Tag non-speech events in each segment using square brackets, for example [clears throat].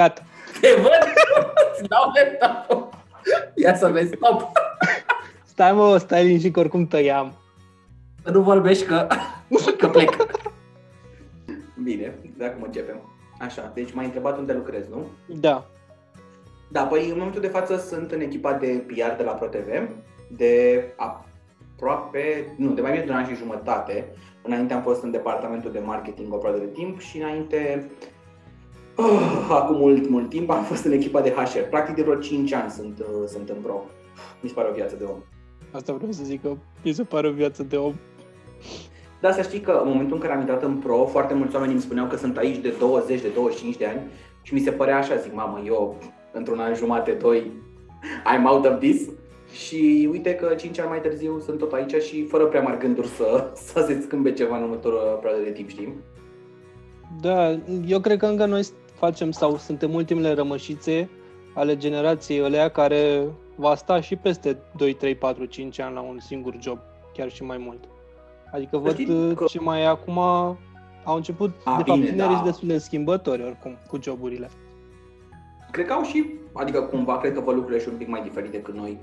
Gata. Te văd? Îți dau laptopul. Ia să vezi, stop. Stai mă, stai liniștit că oricum tăiam. Nu vorbești că, că plec. Bine, de acum începem. Așa, deci m-ai întrebat unde lucrez, nu? Da. Da, păi în momentul de față sunt în echipa de PR de la ProTV, de aproape, nu, de mai bine de un an și jumătate. Înainte am fost în departamentul de marketing o perioadă de timp și înainte, oh, acum mult, mult timp, am fost în echipa de HR. Practic de vreo 5 ani sunt, uh, sunt în pro. Mi se pare o viață de om. Asta vreau să zic că mi se pare o viață de om. Da, să știi că în momentul în care am intrat în pro, foarte mulți oameni îmi spuneau că sunt aici de 20, de 25 de ani și mi se părea așa, zic, mamă, eu într-un an jumate, doi, I'm out of this. Și uite că 5 ani mai târziu sunt tot aici și fără prea mari gânduri să, să se schimbe ceva în următoarea perioadă de timp, știi? Da, eu cred că încă noi facem sau suntem ultimele rămășițe ale generației alea care va sta și peste 2, 3, 4, 5 ani la un singur job, chiar și mai mult. Adică văd că... ce mai e acum, au început, A, de bine, fapt, tinerii da. destul de schimbători oricum cu joburile. Cred că au și, adică cumva, cred că văd lucrurile și un pic mai diferit decât noi.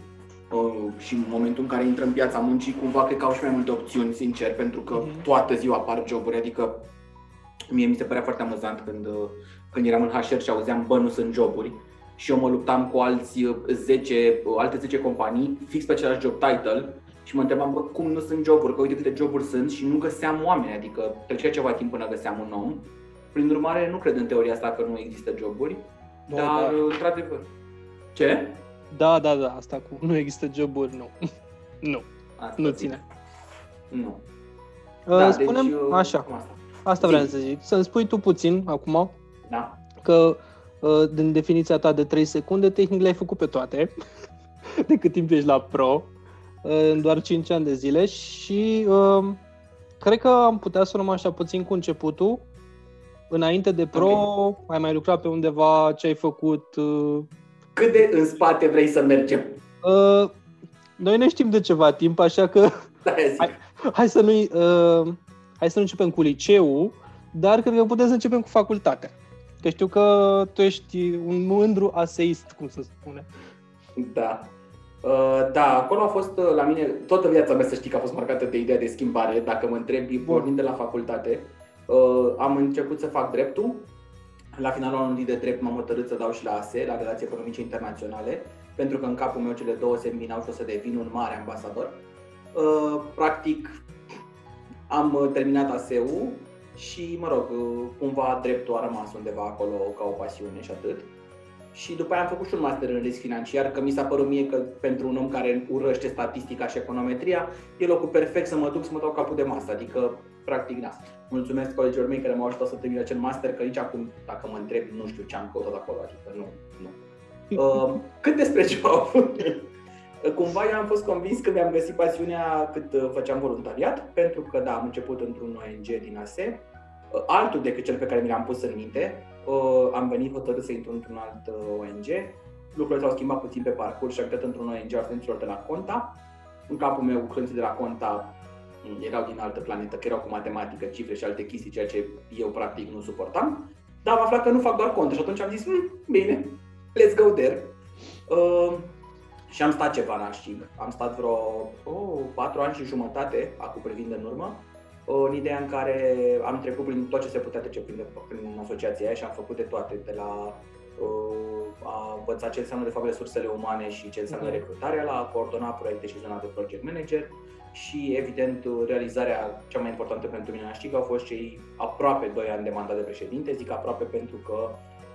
Uh, și în momentul în care intră în piața muncii, cumva cred că au și mai multe opțiuni, sincer, pentru că mm-hmm. toată ziua apar joburi, adică mie mi se părea foarte amuzant când, uh, când eram în HR și auzeam, bă, nu sunt joburi și eu mă luptam cu alți 10, uh, alte 10 companii, fix pe același job title și mă întrebam, bă, cum nu sunt joburi, că uite câte joburi sunt și nu găseam oameni, adică trecea ceva timp până găseam un om. Prin urmare, nu cred în teoria asta că nu există joburi, da, dar, da. într-adevăr, ce? Da, da, da, asta cu nu există joburi, nu. [laughs] nu, asta nu ține. Nu. Uh, da, spunem deci, uh, așa, asta, asta vreau să zic, să-mi spui tu puțin acum da. că uh, din definiția ta de 3 secunde, tehnic le-ai făcut pe toate, [laughs] de cât timp ești la pro, uh, în doar 5 ani de zile și uh, cred că am putea să luăm așa puțin cu începutul. Înainte de pro, okay. ai mai lucrat pe undeva, ce ai făcut, uh, cât de în spate vrei să mergem? Uh, noi ne știm de ceva timp, așa că da, [laughs] hai, hai, să nu uh, hai să nu începem cu liceul, dar cred că putem să începem cu facultatea. Că știu că tu ești un mândru aseist, cum să spune. Da. Uh, da, acolo a fost uh, la mine, toată viața mea să știi că a fost marcată de ideea de schimbare, dacă mă întrebi, pornind de la facultate. Uh, am început să fac dreptul, la finalul anului de drept m-am hotărât să dau și la ASE, la Relații Economice Internaționale, pentru că în capul meu cele două se îmbinau și o să devin un mare ambasador. Uh, practic, am uh, terminat ASE-ul și, mă rog, uh, cumva dreptul a rămas undeva acolo ca o pasiune și atât. Și după aia am făcut și un master în risc financiar, că mi s-a părut mie că pentru un om care urăște statistica și econometria, e locul perfect să mă duc să mă dau capul de masă. Adică, practic, da. Mulțumesc colegilor mei care m-au ajutat să termin acel master, că nici acum, dacă mă întreb, nu știu ce am căutat acolo, adică nu, nu. [laughs] Uh, cât despre job, cumva eu am fost convins că mi-am găsit pasiunea cât uh, făceam voluntariat, pentru că, da, am început într-un ONG din ASE, uh, altul decât cel pe care mi l-am pus în minte, uh, am venit hotărât să intru într-un alt ONG, lucrurile s-au schimbat puțin pe parcurs și am intrat într-un ONG al studenților de la Conta. În capul meu, studenții de la Conta erau din altă planetă, că erau cu matematică, cifre și alte chestii, ceea ce eu practic nu suportam. Dar am aflat că nu fac doar conte și atunci am zis, hm, bine, let's go there. Uh, și am stat ceva în arșig. Am stat vreo oh, 4 ani și jumătate, acum privind în urmă, uh, în ideea în care am trecut prin tot ce se putea trece prin, prin asociația aia și am făcut de toate, de la uh, a învăța ce înseamnă de fapt resursele umane și ce înseamnă mhm. recrutarea, la a coordona proiecte și zona de project manager, și, evident, realizarea cea mai importantă pentru mine la că au fost cei aproape 2 ani de mandat de președinte. Zic aproape pentru că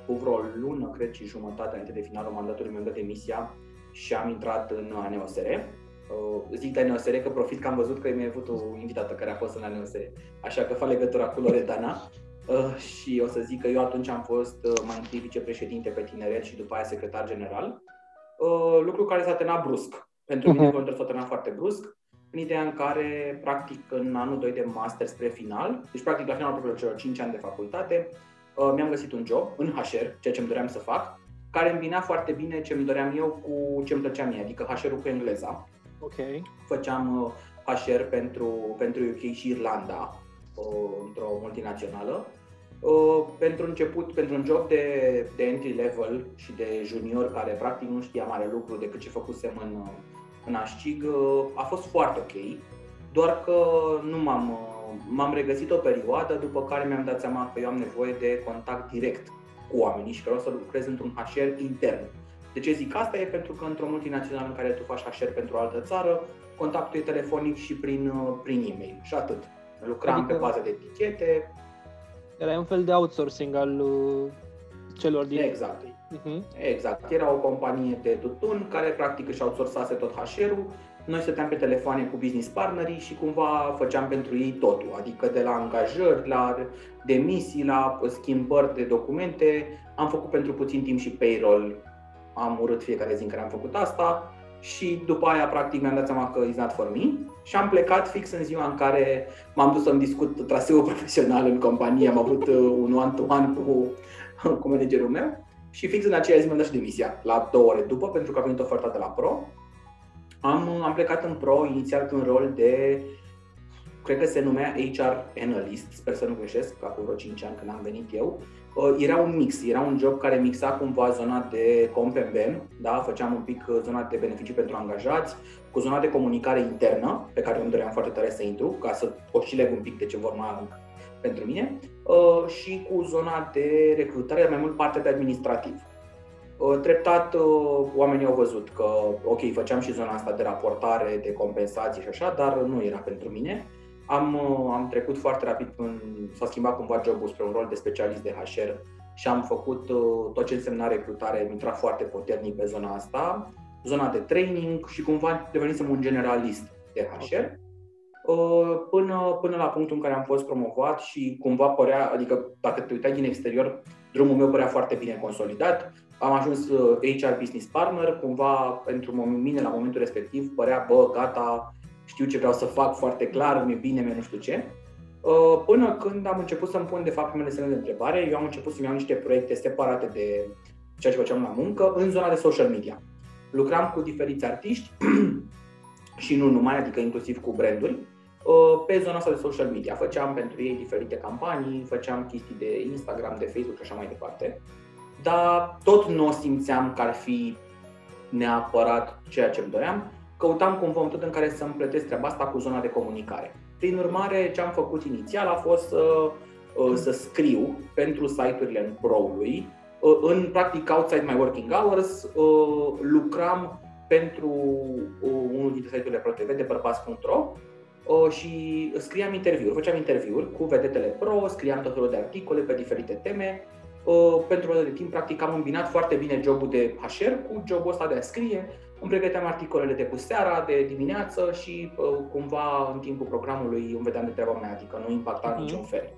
cu vreo lună, cred, și jumătate înainte de finalul mandatului mi-am dat demisia și am intrat în ANOSR. Uh, zic de ANOSR că profit că am văzut că mi-a avut o invitată care a fost în ANOSR, așa că fac legătura cu Loredana. Uh, și o să zic că eu atunci am fost uh, mai întâi vicepreședinte pe tineret și după aia secretar general, lucru care s-a terminat brusc. Pentru uh-huh. mine s-a terminat foarte brusc în ideea în care, practic, în anul 2 de master spre final, deci practic la finalul propriilor celor 5 ani de facultate, uh, mi-am găsit un job în HR, ceea ce îmi doream să fac, care îmbina foarte bine ce îmi doream eu cu ce îmi plăcea mie, adică HR-ul cu engleza. Ok. Făceam HR uh, pentru, pentru UK și Irlanda, uh, într-o multinațională Uh, pentru început, pentru un job de, de entry level și de junior care practic nu știa mare lucru decât ce făcusem în, în Așcig, uh, a fost foarte ok, doar că nu m-am, uh, m-am regăsit o perioadă după care mi-am dat seama că eu am nevoie de contact direct cu oamenii și că vreau să lucrez într-un HR intern. De ce zic asta? E pentru că într-o multinațională în care tu faci HR pentru o altă țară, contactul e telefonic și prin, prin e-mail și atât. Lucram adică... pe bază de etichete, era un fel de outsourcing al uh, celor din... Exact. Uh-huh. Exact. Era o companie de tutun care practic își outsourcase tot HR-ul. Noi stăteam pe telefoane cu business partnerii și cumva făceam pentru ei totul, adică de la angajări, la demisii, la schimbări de documente. Am făcut pentru puțin timp și payroll. Am urât fiecare zi în care am făcut asta și după aia practic mi-am dat seama că it's not for me și am plecat fix în ziua în care m-am dus să-mi discut traseul [laughs] profesional în companie, am avut uh, un one-to-one cu, cu managerul meu și fix în aceea zi mi-am dat și demisia, la două ore după, pentru că a venit oferta de la Pro. Am, am plecat în Pro, inițial în rol de, cred că se numea HR Analyst, sper să nu greșesc, acum vreo 5 ani când am venit eu, Uh, era un mix, era un job care mixa cumva zona de comp da? făceam un pic uh, zona de beneficii pentru angajați, cu zona de comunicare internă, pe care îmi doream foarte tare să intru, ca să oscileg un pic de ce vor mai pentru mine, uh, și cu zona de recrutare, mai mult partea de administrativ. Treptat, oamenii au văzut că, ok, făceam și zona asta de raportare, de compensații și așa, dar nu era pentru mine am, uh, am trecut foarte rapid, în, s-a schimbat cumva jobul spre un rol de specialist de HR și am făcut uh, tot ce însemna recrutare, am intrat foarte puternic pe zona asta, zona de training și cumva devenisem un generalist de HR. Uh, până, până la punctul în care am fost promovat și cumva părea, adică dacă te uitai din exterior, drumul meu părea foarte bine consolidat. Am ajuns HR Business Partner, cumva pentru mine la momentul respectiv părea, bă, gata, știu ce vreau să fac foarte clar, mi-e bine, mi nu știu ce. Uh, până când am început să-mi pun de fapt primele semne de întrebare, eu am început să-mi iau niște proiecte separate de ceea ce făceam la muncă în zona de social media. Lucram cu diferiți artiști [clears throat] și nu numai, adică inclusiv cu branduri, uh, pe zona asta de social media. Făceam pentru ei diferite campanii, făceam chestii de Instagram, de Facebook și așa mai departe. Dar tot nu o simțeam că ar fi neapărat ceea ce îmi doream căutam cumva un tot în care să împletesc treaba asta cu zona de comunicare. Prin urmare, ce am făcut inițial a fost să, uh, să scriu pentru site-urile în pro-ului. Uh, în practic outside my working hours uh, lucram pentru unul dintre site-urile ProTV de bărbați.ro și scriam interviuri, făceam interviuri cu vedetele pro, scriam tot felul de articole pe diferite teme. Pentru o de timp, practic, am îmbinat foarte bine jobul de HR cu jobul ăsta de a scrie îmi pregăteam articolele de cu seara, de dimineață și uh, cumva în timpul programului îmi vedeam de treaba mea, adică nu impacta mm-hmm. niciun fel.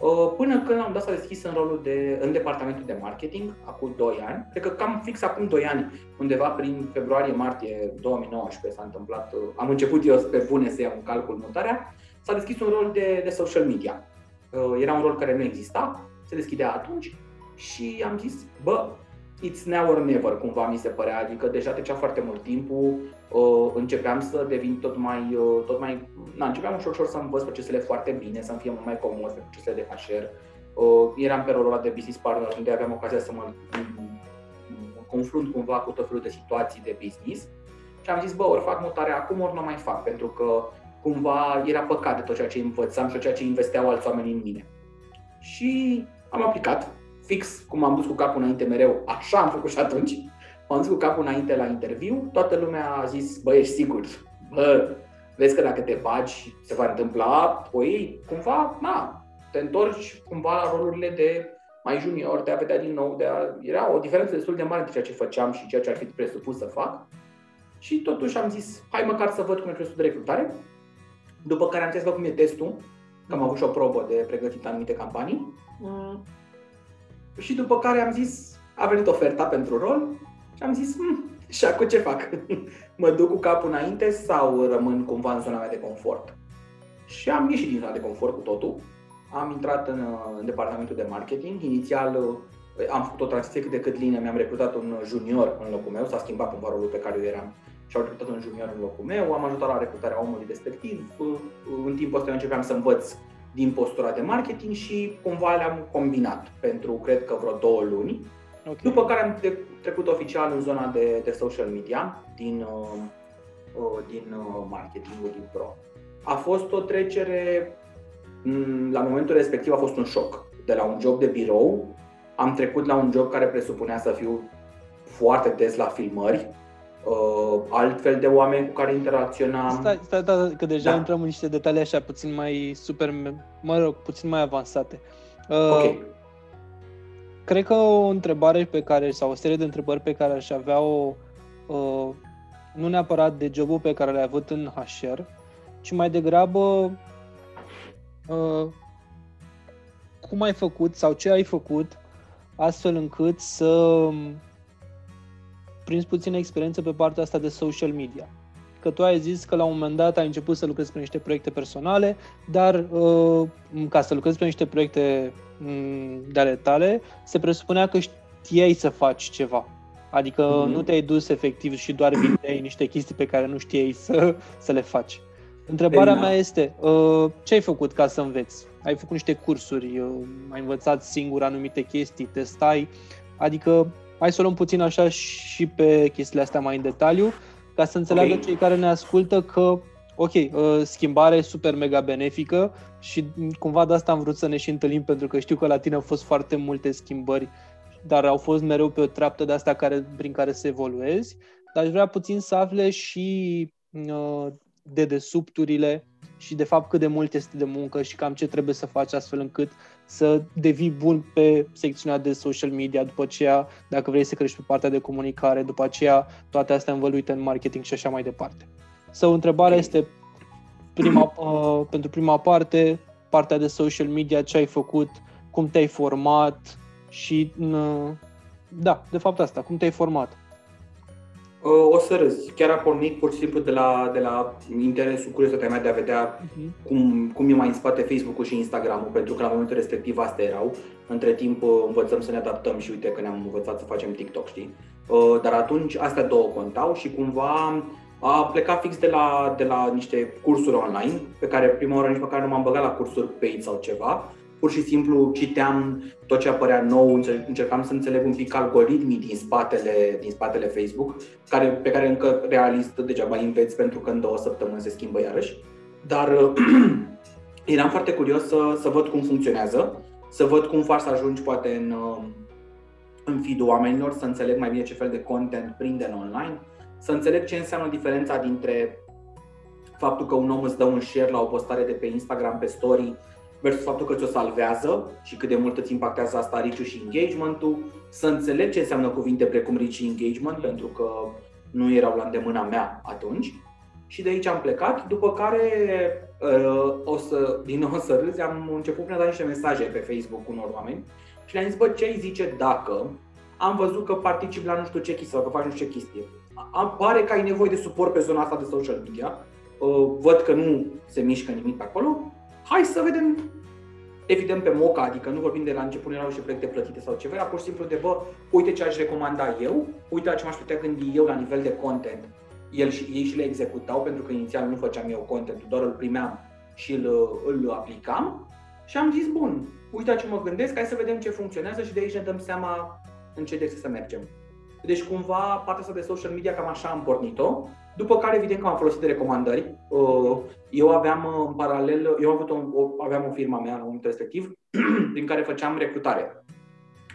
Uh, până când am dat să deschis în rolul de, în departamentul de marketing, acum 2 ani, cred că cam fix acum 2 ani, undeva prin februarie-martie 2019 s-a întâmplat, uh, am început eu pe bune să iau în calcul mutarea, s-a deschis un rol de, de social media. Era un rol care nu exista, se deschidea atunci și am zis, bă, it's now or never, cumva mi se părea, adică deja trecea foarte mult timpul, uh, începeam să devin tot mai, uh, tot mai, na, începeam ușor, ușor să învăț procesele foarte bine, să-mi fie mult mai comod pe procesele de HR. Uh, eram pe rolul ăla de business partner unde aveam ocazia să mă confrunt cumva cu tot felul de situații de business și am zis, bă, ori fac mutarea acum, ori nu mai fac, pentru că cumva era păcat de tot ceea ce învățam și tot ceea ce investeau alți oameni în mine. Și am aplicat, fix cum am dus cu capul înainte mereu, așa am făcut și atunci. M-am dus cu capul înainte la interviu, toată lumea a zis, bă, ești sigur, bă, vezi că dacă te bagi se va întâmpla, păi cumva, na, te întorci cumva la rolurile de mai junior, de a vedea din nou, de a... era o diferență destul de mare între ceea ce făceam și ceea ce ar fi presupus să fac. Și totuși am zis, hai măcar să văd cum e procesul de recrutare. După care am zis, cum e testul, că am avut și o probă de pregătit anumite campanii. Mm. Și după care am zis, a venit oferta pentru rol și am zis, hm, și acum ce fac? [laughs] mă duc cu capul înainte sau rămân cumva în zona mea de confort? Și am ieșit din zona de confort cu totul. Am intrat în, în departamentul de marketing. Inițial am făcut o tranziție cât de cât linie, mi-am recrutat un junior în locul meu, s-a schimbat cumva rolul pe care eu eram și au recrutat un junior în locul meu, am ajutat la recrutarea omului respectiv. În timpul ăsta eu începeam să învăț din postura de marketing și cumva le-am combinat pentru, cred că, vreo două luni. Okay. După care am trecut oficial în zona de, de social media din, uh, uh, din uh, marketingul din pro. A fost o trecere, mm, la momentul respectiv a fost un șoc. De la un job de birou am trecut la un job care presupunea să fiu foarte des la filmări, uh, altfel de oameni cu care interacționam. Stai, stai, stai că deja da. intrăm în niște detalii așa puțin mai super, mă rog, puțin mai avansate. Uh, ok. Cred că o întrebare pe care, sau o serie de întrebări pe care aș avea o, uh, nu neapărat de jobul pe care l-ai avut în HR, ci mai degrabă uh, cum ai făcut sau ce ai făcut astfel încât să prinzi puțină experiență pe partea asta de social media. Că tu ai zis că la un moment dat ai început să lucrezi pe niște proiecte personale, dar uh, ca să lucrezi pe niște proiecte mm, de ale tale, se presupunea că știai să faci ceva. Adică mm-hmm. nu te-ai dus efectiv și doar vindeai niște chestii pe care nu știai să, să le faci. Întrebarea mea este, uh, ce ai făcut ca să înveți? Ai făcut niște cursuri, uh, ai învățat singur anumite chestii, testai, adică hai să o luăm puțin așa și pe chestiile astea mai în detaliu, ca să înțeleagă okay. cei care ne ascultă că, ok, uh, schimbare super mega benefică și cumva de asta am vrut să ne și întâlnim, pentru că știu că la tine au fost foarte multe schimbări, dar au fost mereu pe o treaptă de asta care, prin care să evoluezi, dar aș vrea puțin să afle și uh, dedesubturile și de fapt cât de mult este de muncă și cam ce trebuie să faci astfel încât să devii bun pe secțiunea de social media, după aceea dacă vrei să crești pe partea de comunicare, după aceea toate astea învăluite în marketing și așa mai departe. Să o întrebare este prima, [clears throat] uh, pentru prima parte, partea de social media, ce ai făcut, cum te-ai format și uh, da, de fapt asta, cum te-ai format. O să râzi. Chiar a pornit pur și simplu de la, de la interesul, curiozitatea mea de a vedea uh-huh. cum, cum e mai în spate Facebook-ul și Instagram-ul, pentru că la momentul respectiv astea erau. Între timp uh, învățăm să ne adaptăm și uite că ne-am învățat să facem TikTok, știi? Uh, dar atunci astea două contau și cumva a plecat fix de la, de la niște cursuri online, pe care prima oară nici măcar nu m-am băgat la cursuri paid sau ceva, pur și simplu citeam tot ce apărea nou, încercam să înțeleg un pic algoritmii din spatele, din spatele Facebook, care, pe care încă realist degeaba înveți pentru că în două săptămâni se schimbă iarăși. Dar [clears throat] eram foarte curios să, să văd cum funcționează, să văd cum faci să ajungi poate în, în feed oamenilor, să înțeleg mai bine ce fel de content prinde în online, să înțeleg ce înseamnă diferența dintre faptul că un om îți dă un share la o postare de pe Instagram, pe story, versus faptul că ți-o salvează și cât de mult îți impactează asta reach și engagement-ul, să înțeleg ce înseamnă cuvinte precum reach și engagement, pentru că nu erau la îndemâna mea atunci. Și de aici am plecat, după care uh, o să, din nou să râzi, am început prin a da niște mesaje pe Facebook unor oameni și le-am zis, bă, ce ai zice dacă am văzut că participi la nu știu ce chestie sau că faci nu știu ce chestie. Pare că ai nevoie de suport pe zona asta de social media, uh, văd că nu se mișcă nimic pe acolo, hai să vedem, evident pe moca, adică nu vorbim de la început, nu erau și proiecte plătite sau ceva, era pur și simplu de, bă, uite ce aș recomanda eu, uite la ce m-aș putea gândi eu la nivel de content. El și, ei și le executau, pentru că inițial nu făceam eu content, doar îl primeam și îl, îl aplicam și am zis, bun, uite la ce mă gândesc, hai să vedem ce funcționează și de aici ne dăm seama în ce direcție să mergem. Deci cumva partea asta de social media cam așa am pornit-o după care, evident că am folosit de recomandări. Uh, eu aveam uh, în paralel, eu am avut o, aveam o firma mea la momentul respectiv, [clears throat] prin care făceam recrutare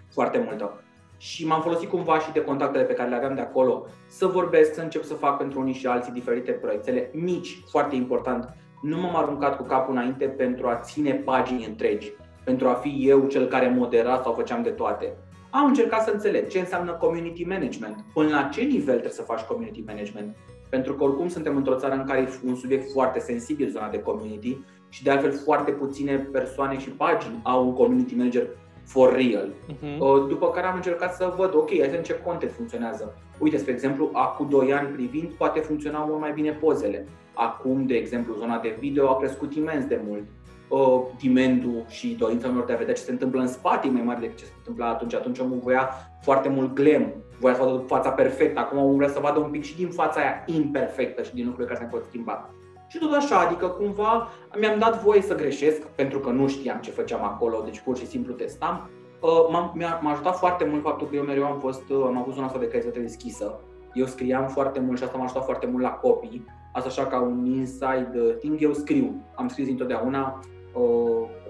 foarte multă. Și m-am folosit cumva și de contactele pe care le aveam de acolo să vorbesc, să încep să fac pentru unii și alții diferite proiectele mici, foarte important. Nu m-am aruncat cu capul înainte pentru a ține pagini întregi, pentru a fi eu cel care modera sau făceam de toate. Am încercat să înțeleg ce înseamnă community management, până la ce nivel trebuie să faci community management, pentru că oricum suntem într-o țară în care e un subiect foarte sensibil, zona de community, și de altfel foarte puține persoane și pagini au un community manager for real. Uh-huh. După care am încercat să văd, ok, hai să în ce content funcționează. Uite, spre exemplu, acum 2 ani privind, poate funcționa mult mai bine pozele. Acum, de exemplu, zona de video a crescut imens de mult. Uh, dimendul și dorința lor de a vedea ce se întâmplă în spate mai mare decât ce se întâmpla atunci. Atunci omul voia foarte mult glam, voia să vadă fața perfectă, acum omul vrea să vadă un pic și din fața aia imperfectă și din lucrurile care se pot schimba. și tot așa, adică cumva mi-am dat voie să greșesc pentru că nu știam ce făceam acolo, deci pur și simplu testam. Uh, m-a, m-a ajutat foarte mult faptul că eu mereu am fost, uh, am avut zona asta de calitate deschisă. Eu scriam foarte mult și asta m-a ajutat foarte mult la copii. Asta așa ca un inside thing, eu scriu. Am scris întotdeauna.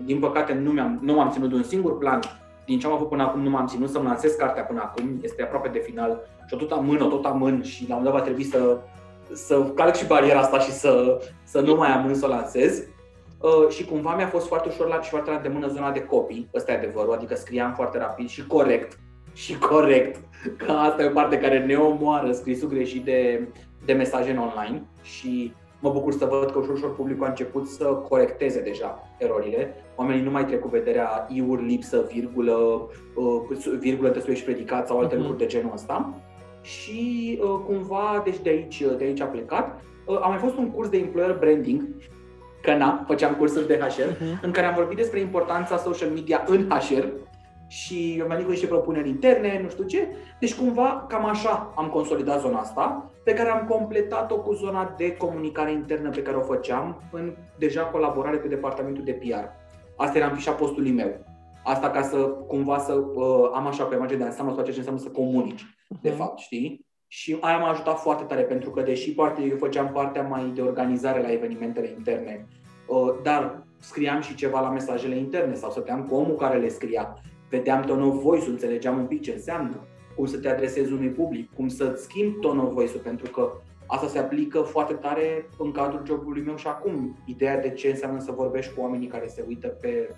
Din păcate nu, mi-am, nu m-am ținut de un singur plan din ce am avut până acum nu m-am ținut să-mi lansez cartea până acum, este aproape de final și o tot amân, o tot amân și la un moment dat va trebui să, să calc și bariera asta și să, să nu mai amân să o lansez. Uh, și cumva mi-a fost foarte ușor la și foarte la mână zona de copii, ăsta e adevărul, adică scriam foarte rapid și corect, și corect, că asta e o parte care ne omoară, scrisul greșit de, de mesaje în online și Mă bucur să văd că ușor, ușor publicul a început să corecteze deja erorile. Oamenii nu mai trec cu vederea iuri, lipsă, virgulă, uh, virgulă între și predicat sau alte uh-huh. lucruri de genul ăsta. Și uh, cumva, deci de aici, de aici a plecat. Uh, a mai fost un curs de employer branding, că na, făceam cursuri de HR, uh-huh. în care am vorbit despre importanța social media în HR și am venit cu niște propuneri interne, nu știu ce. Deci cumva cam așa am consolidat zona asta, pe care am completat-o cu zona de comunicare internă pe care o făceam în deja colaborare cu departamentul de PR. Asta era în fișa postului meu. Asta ca să cumva să uh, am așa pe imagine de ansamblu ceea ce înseamnă să comunici, uh-huh. de fapt, știi? Și aia m-a ajutat foarte tare pentru că deși poate eu făceam partea mai de organizare la evenimentele interne, uh, dar scriam și ceva la mesajele interne sau stăteam cu omul care le scria vedeam tone of voice înțelegeam un pic ce înseamnă, cum să te adresezi unui public, cum să-ți schimbi tone of voice pentru că asta se aplică foarte tare în cadrul jobului meu și acum. Ideea de ce înseamnă să vorbești cu oamenii care se uită pe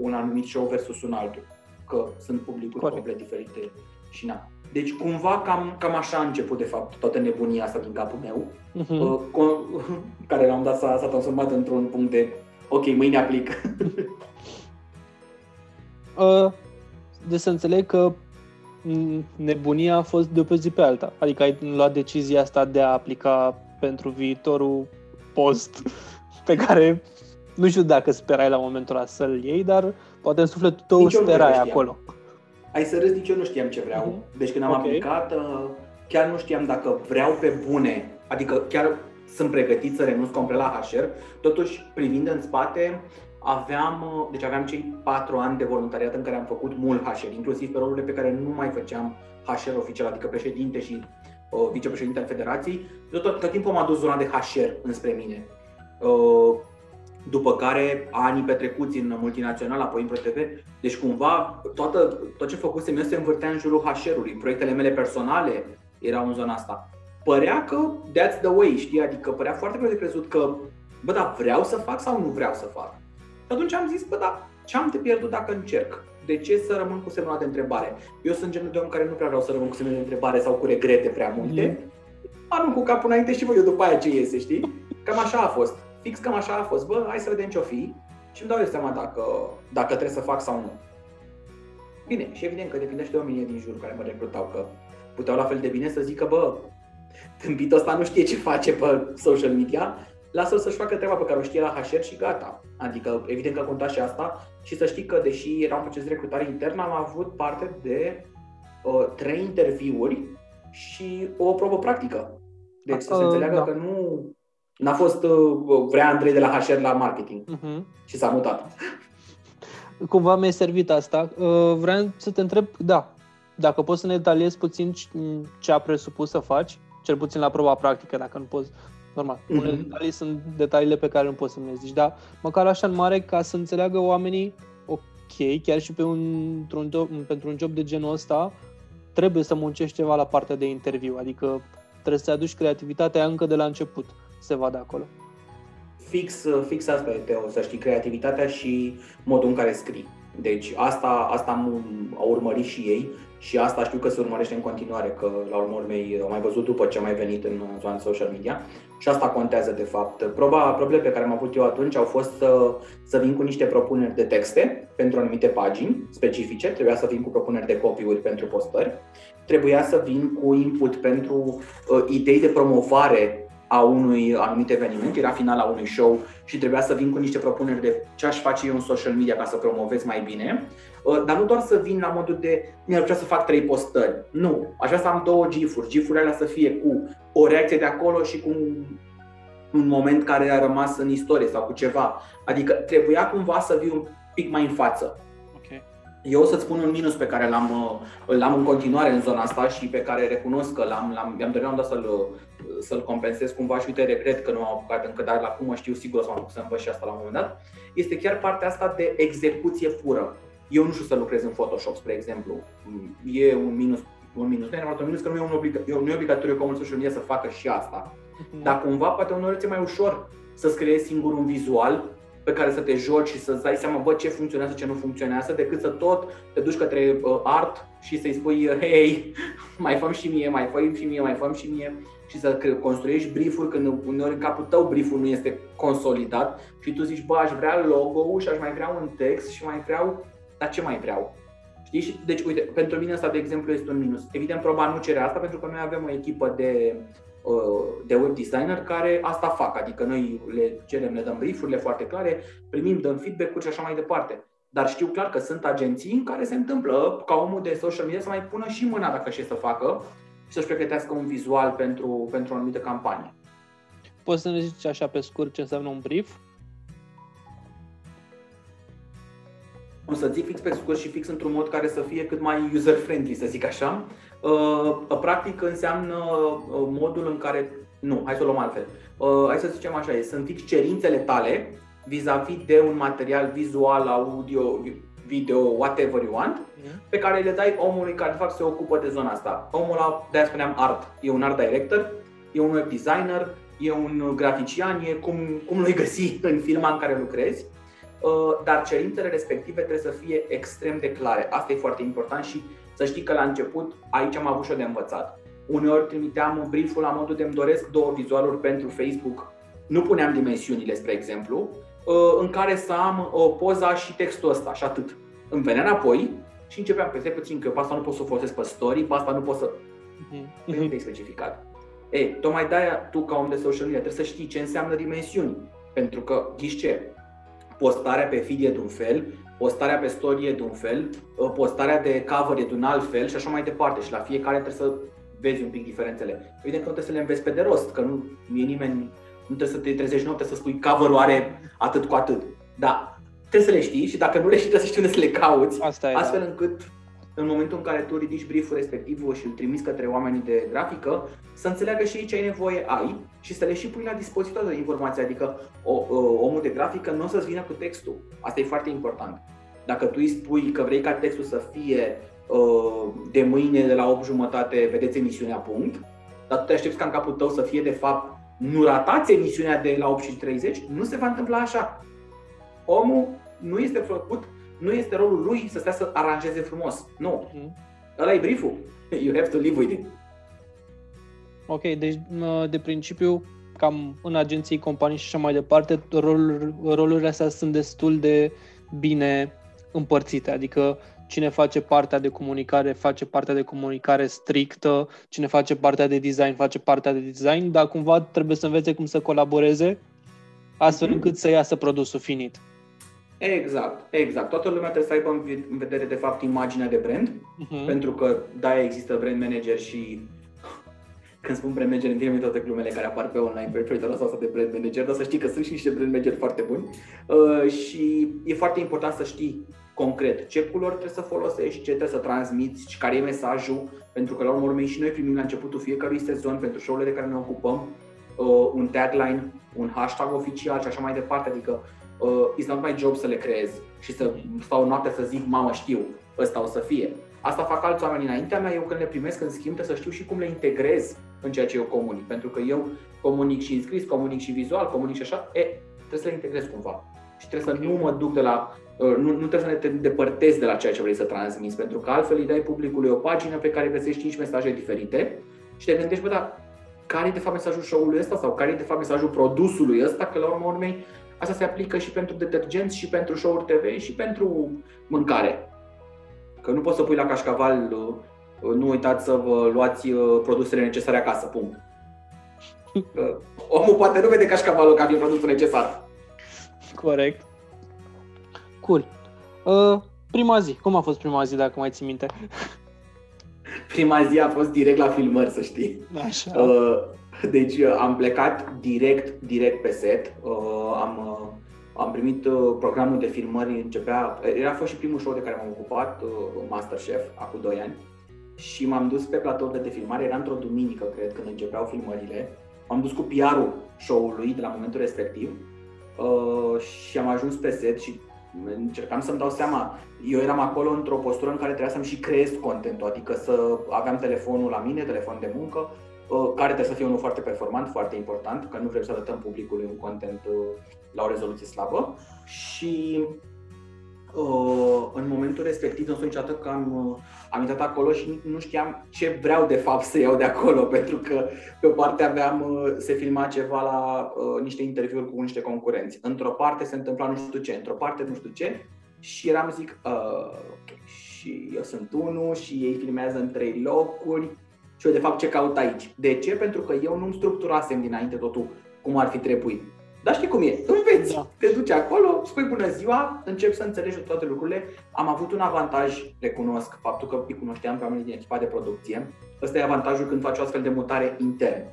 un anumit show versus un altul, că sunt publicuri Corect. complet diferite și na. Deci cumva cam, cam așa a început de fapt toată nebunia asta din capul meu, uh-huh. [laughs] care la un dat s-a, s-a transformat într-un punct de ok, mâine aplic. [laughs] Uh, de să înțeleg că nebunia a fost de pe zi pe alta. Adică ai luat decizia asta de a aplica pentru viitorul post [laughs] pe care nu știu dacă sperai la momentul ăla să-l iei, dar poate în sufletul tău nici sperai acolo. Ai să râzi, nici eu nu știam ce vreau. Uh-huh. Deci când am okay. aplicat, uh, chiar nu știam dacă vreau pe bune, adică chiar sunt pregătit să renunț complet la HR, totuși privind în spate, aveam, uh, deci aveam cei patru ani de voluntariat în care am făcut mult HR, inclusiv pe rolurile pe care nu mai făceam HR oficial, adică președinte și uh, vicepreședinte al federației. Tot, tot, tot timpul am adus zona de HR înspre mine. Uh, după care anii petrecuți în multinațional, apoi în ProTV, deci cumva toată, tot ce făcusem eu se învârtea în jurul HR-ului. Proiectele mele personale erau în zona asta. Părea că that's the way, știi? Adică părea foarte greu de crezut că, bă, dar vreau să fac sau nu vreau să fac? Și atunci am zis, bă, da, ce am de pierdut dacă încerc? De ce să rămân cu semnul de întrebare? Eu sunt genul de om care nu prea vreau să rămân cu semnul de întrebare sau cu regrete prea multe. Mm. Arunc cu capul înainte și văd eu după aia ce iese, știi? Cam așa a fost. Fix cam așa a fost. Bă, hai să vedem ce-o fi și îmi dau eu seama dacă, dacă trebuie să fac sau nu. Bine, și evident că depinde și de oamenii din jur care mă recrutau, că puteau la fel de bine să zică, bă, tâmpitul ăsta nu știe ce face pe social media, lasă-l să-și facă treaba pe care o știe la HR și gata. Adică, evident că conta și asta și să știi că, deși era un proces de recrutare internă, am avut parte de uh, trei interviuri și o probă practică. Deci să se înțeleagă da. că nu n-a fost uh, vrea Andrei de la HR la marketing uh-huh. și s-a mutat. Cumva mi-ai servit asta. Uh, vreau să te întreb, da, dacă poți să ne detaliezi puțin ce a presupus să faci, cel puțin la proba practică, dacă nu poți normal. Mm-hmm. Unele detalii sunt detaliile pe care nu poți să mi zici, dar măcar așa în mare ca să înțeleagă oamenii, ok, chiar și pe un, un job, pentru un job de genul ăsta, trebuie să muncești ceva la partea de interviu, adică trebuie să aduci creativitatea încă de la început, se vadă acolo. Fix, fix asta e, Teo, să știi creativitatea și modul în care scrii. Deci asta, asta am, au urmărit și ei și asta știu că se urmărește în continuare, că la urmă urmei au mai văzut după ce am mai venit în zona social media. Și asta contează de fapt. Proba, probele pe care am avut eu atunci au fost să, să vin cu niște propuneri de texte pentru anumite pagini specifice, trebuia să vin cu propuneri de copy-uri pentru postări, trebuia să vin cu input pentru uh, idei de promovare a unui anumit eveniment, era finala unui show și trebuia să vin cu niște propuneri de ce aș face eu în social media ca să promovez mai bine, uh, dar nu doar să vin la modul de mi-ar plăcea să fac trei postări. Nu, aș vrea să am două gifuri, gifurile alea să fie cu o reacție de acolo și cu un moment care a rămas în istorie sau cu ceva. Adică trebuia cumva să vii un pic mai în față. Ok. Eu o să-ți spun un minus pe care l-am, uh, l-am în continuare în zona asta și pe care recunosc că l-am, l-am, mi-am dorit dat să-l, uh, să-l compensez cumva și uite, regret că nu am apucat încă, dar la cum mă știu sigur o să mă apuc să învăț și asta la un moment dat, este chiar partea asta de execuție pură. Eu nu știu să lucrez în Photoshop, spre exemplu. E un minus, un minus, nu e un minus că nu e, un obliga, nu e obligatoriu ca omul social media să facă și asta. Mhm. Dar cumva poate uneori ți mai ușor să-ți creezi singur un vizual pe care să te joci și să-ți dai seama, bă, ce funcționează, ce nu funcționează, decât să tot te duci către uh, art și să-i spui, [laughs] hei, mai făm și mie, mai făm și mie, mai făm și mie și să construiești briefuri când uneori în capul tău brieful nu este consolidat și tu zici, bă, aș vrea logo și aș mai vrea un text și mai vreau, dar ce mai vreau? Știi? Deci, uite, pentru mine asta, de exemplu, este un minus. Evident, proba nu cere asta pentru că noi avem o echipă de Uh, de web designer care asta fac, adică noi le cerem, le dăm brief-urile foarte clare, primim, dăm feedback-uri și așa mai departe. Dar știu clar că sunt agenții în care se întâmplă ca omul de social media să mai pună și mâna dacă și să facă și să-și pregătească un vizual pentru, pentru o anumită campanie. Poți să ne zici așa pe scurt ce înseamnă un brief? O să zic fix pe scurt și fix într-un mod care să fie cât mai user-friendly, să zic așa. Uh, practic înseamnă uh, modul în care, nu, hai să o luăm altfel. Uh, hai să zicem așa, sunt fix cerințele tale vis-a-vis de un material vizual, audio, video, whatever you want, mm. pe care le dai omului care de fapt se ocupă de zona asta. Omul ăla, de-aia spuneam art, e un art director, e un web designer, e un grafician, e cum, cum l-ai găsi în firma în care lucrezi, dar cerințele respective trebuie să fie extrem de clare. Asta e foarte important și să știi că la început aici am avut și de învățat. Uneori trimiteam un brieful la modul de îmi doresc două vizualuri pentru Facebook. Nu puneam dimensiunile, spre exemplu, ă, în care să am o poza și textul ăsta și atât. Îmi venea înapoi și începeam pe puțin că pe asta nu pot să o folosesc pe story, pe asta nu pot să... Mm-hmm. Nu e specificat. E, tocmai de-aia tu ca om de social media trebuie să știi ce înseamnă dimensiuni. Pentru că, ghiși ce, postarea pe feed e de un fel, postarea pe story e de un fel, ă, postarea de cover e de un alt fel și așa mai departe. Și la fiecare trebuie să vezi un pic diferențele. Evident că nu trebuie să le înveți pe de rost, că nu e nimeni, nu trebuie să te trezești noapte să spui cover are atât cu atât. Da, trebuie să le știi și dacă nu le știi, trebuie să știi unde să le cauți, Asta e, astfel da. încât în momentul în care tu ridici brieful respectiv și îl trimiți către oamenii de grafică, să înțeleagă și ei ce ai nevoie ai și să le și pui la dispoziție de informație. Adică o, o, omul de grafică nu o să-ți vină cu textul. Asta e foarte important. Dacă tu îi spui că vrei ca textul să fie uh, de mâine de la 8 jumătate, vedeți emisiunea punct, dar tu te aștepți ca în capul tău să fie de fapt nu ratați emisiunea de la 8 și 30, nu se va întâmpla așa. Omul nu este făcut nu este rolul lui să stea să aranjeze frumos. Nu. Mm. Ăla e brieful. [laughs] You have to live with it. Ok, deci de principiu, cam în agenții, companii și așa mai departe, rolul, rolurile astea sunt destul de bine împărțite, adică cine face partea de comunicare face partea de comunicare strictă, cine face partea de design face partea de design, dar cumva trebuie să învețe cum să colaboreze astfel mm-hmm. încât să iasă produsul finit. Exact, exact. Toată lumea trebuie să aibă în vedere, de fapt, imaginea de brand, uh-huh. pentru că de există brand manager și [laughs] când spun brand manager, îmi vine toate glumele care apar pe online pe Twitter asta de brand manager, dar să știi că sunt și niște brand manager foarte buni uh, și e foarte important să știi concret ce culori trebuie să folosești, ce trebuie să transmiți și care e mesajul, pentru că la urmă urmei și noi primim la începutul fiecărui sezon pentru show-urile de care ne ocupăm uh, un tagline, un hashtag oficial și așa mai departe, adică uh, it's not my job să le creez și să stau noapte să zic, mamă știu, ăsta o să fie. Asta fac alți oameni înaintea mea, eu când le primesc în schimb să știu și cum le integrez în ceea ce eu comunic. Pentru că eu comunic și în scris, comunic și vizual, comunic și așa, e, trebuie să le integrez cumva. Și trebuie să nu mă duc de la, uh, nu, nu trebuie să ne te depărtezi de la ceea ce vrei să transmiți, pentru că altfel îi dai publicului o pagină pe care găsești 5 mesaje diferite și te gândești, bă, dar care e de fapt mesajul show-ului ăsta sau care e de fapt mesajul produsului ăsta, că la urmă urmei Asta se aplică și pentru detergenți, și pentru show-uri TV, și pentru mâncare. Că nu poți să pui la cașcaval, uh, nu uitați să vă luați uh, produsele necesare acasă, punct. Că omul poate nu vede cașcavalul ca fiind produsul necesar. Corect. Cool. Uh, prima zi. Cum a fost prima zi, dacă mai ții minte? Prima zi a fost direct la filmări, să știi. Așa. Uh, Deci am plecat direct, direct pe set. Am, am primit programul de filmări, începea, era fost și primul show de care m-am ocupat, Masterchef, acum 2 ani. Și m-am dus pe platourile de filmare, era într-o duminică, cred, când începeau filmările. M-am dus cu PR-ul show-ului de la momentul respectiv și am ajuns pe set și încercam să-mi dau seama, eu eram acolo într-o postură în care trebuia să-mi și creez contentul, adică să aveam telefonul la mine, telefon de muncă, uh, care trebuie să fie unul foarte performant, foarte important, că nu vrem să arătăm publicului un content uh, la o rezoluție slabă și uh, în momentul respectiv, nu sunt niciodată că am, am intrat acolo și nu știam ce vreau de fapt să iau de acolo, [laughs] pentru că pe o parte aveam, se filma ceva la uh, niște interviuri cu niște concurenți. Într-o parte se întâmpla nu știu ce, într-o parte nu știu ce și eram zic, uh, okay. și eu sunt unul și ei filmează în trei locuri și eu de fapt ce caut aici. De ce? Pentru că eu nu-mi structurasem dinainte totul cum ar fi trebuit. Dar știi cum e, înveți, da. te duci acolo, spui bună ziua, începi să înțelegi toate lucrurile. Am avut un avantaj, recunosc, faptul că îi cunoșteam pe oamenii din echipa de producție. Ăsta e avantajul când faci o astfel de mutare intern.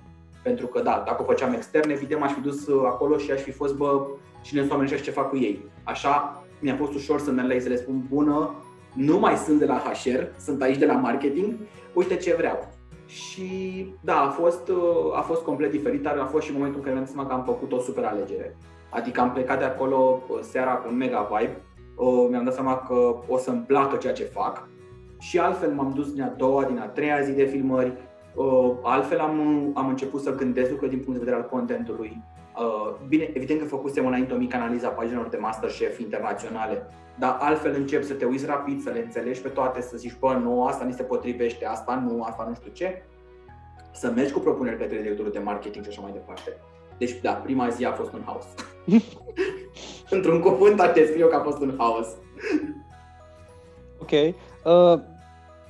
Pentru că, da, dacă o făceam extern, evident m-aș fi dus uh, acolo și aș fi fost, bă, cine sunt oamenii și ce fac cu ei. Așa mi-a fost ușor să merg la ei să le spun, bună, nu mai sunt de la HR, sunt aici de la marketing, uite ce vreau. Și da, a fost, uh, a fost complet diferit, dar a fost și momentul în care mi-am seama că am făcut o super alegere. Adică am plecat de acolo uh, seara cu un mega vibe, uh, mi-am dat seama că o să-mi placă ceea ce fac și altfel m-am dus din a doua, din a treia zi de filmări, altfel am, am început să gândesc lucruri din punct de vedere al contentului. Bine, evident că făcusem înainte o mică analiză a paginilor de Masterchef internaționale, dar altfel încep să te uiți rapid, să le înțelegi pe toate, să zici, bă, nu, asta ni se potrivește, asta nu, asta nu știu ce, să mergi cu propuneri către directorul de marketing și așa mai departe. Deci, da, prima zi a fost un haos. [laughs] Într-un cuvânt ar te scriu că a fost un haos. ok. Uh,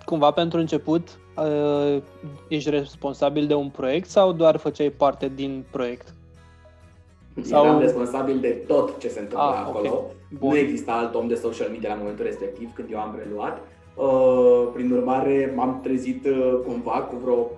cumva pentru început, uh, ești responsabil de un proiect sau doar făceai parte din proiect? Sau... Eram responsabil de tot ce se întâmplă ah, acolo. Okay. Bun. Nu exista alt om de social media la momentul respectiv când eu am preluat. Uh, prin urmare, m-am trezit uh, cumva cu vreo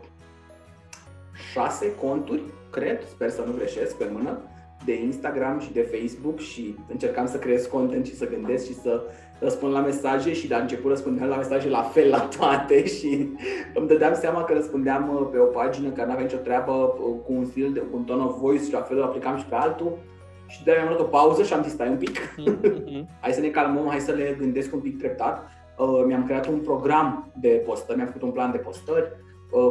șase conturi, cred, sper să nu greșesc pe mână, de Instagram și de Facebook și încercam să creez content și să gândesc și să răspund la mesaje și la început răspundeam la mesaje la fel la toate [laughs] și îmi dădeam seama că răspundeam uh, pe o pagină care nu avea nicio treabă uh, cu un stil, de, cu un ton of voice și la fel aplicam și pe altul și de mi-am luat o pauză și am zis stai un pic, mm-hmm. [laughs] hai să ne calmăm, hai să le gândesc un pic treptat. Uh, mi-am creat un program de postări, mi-am făcut un plan de postări,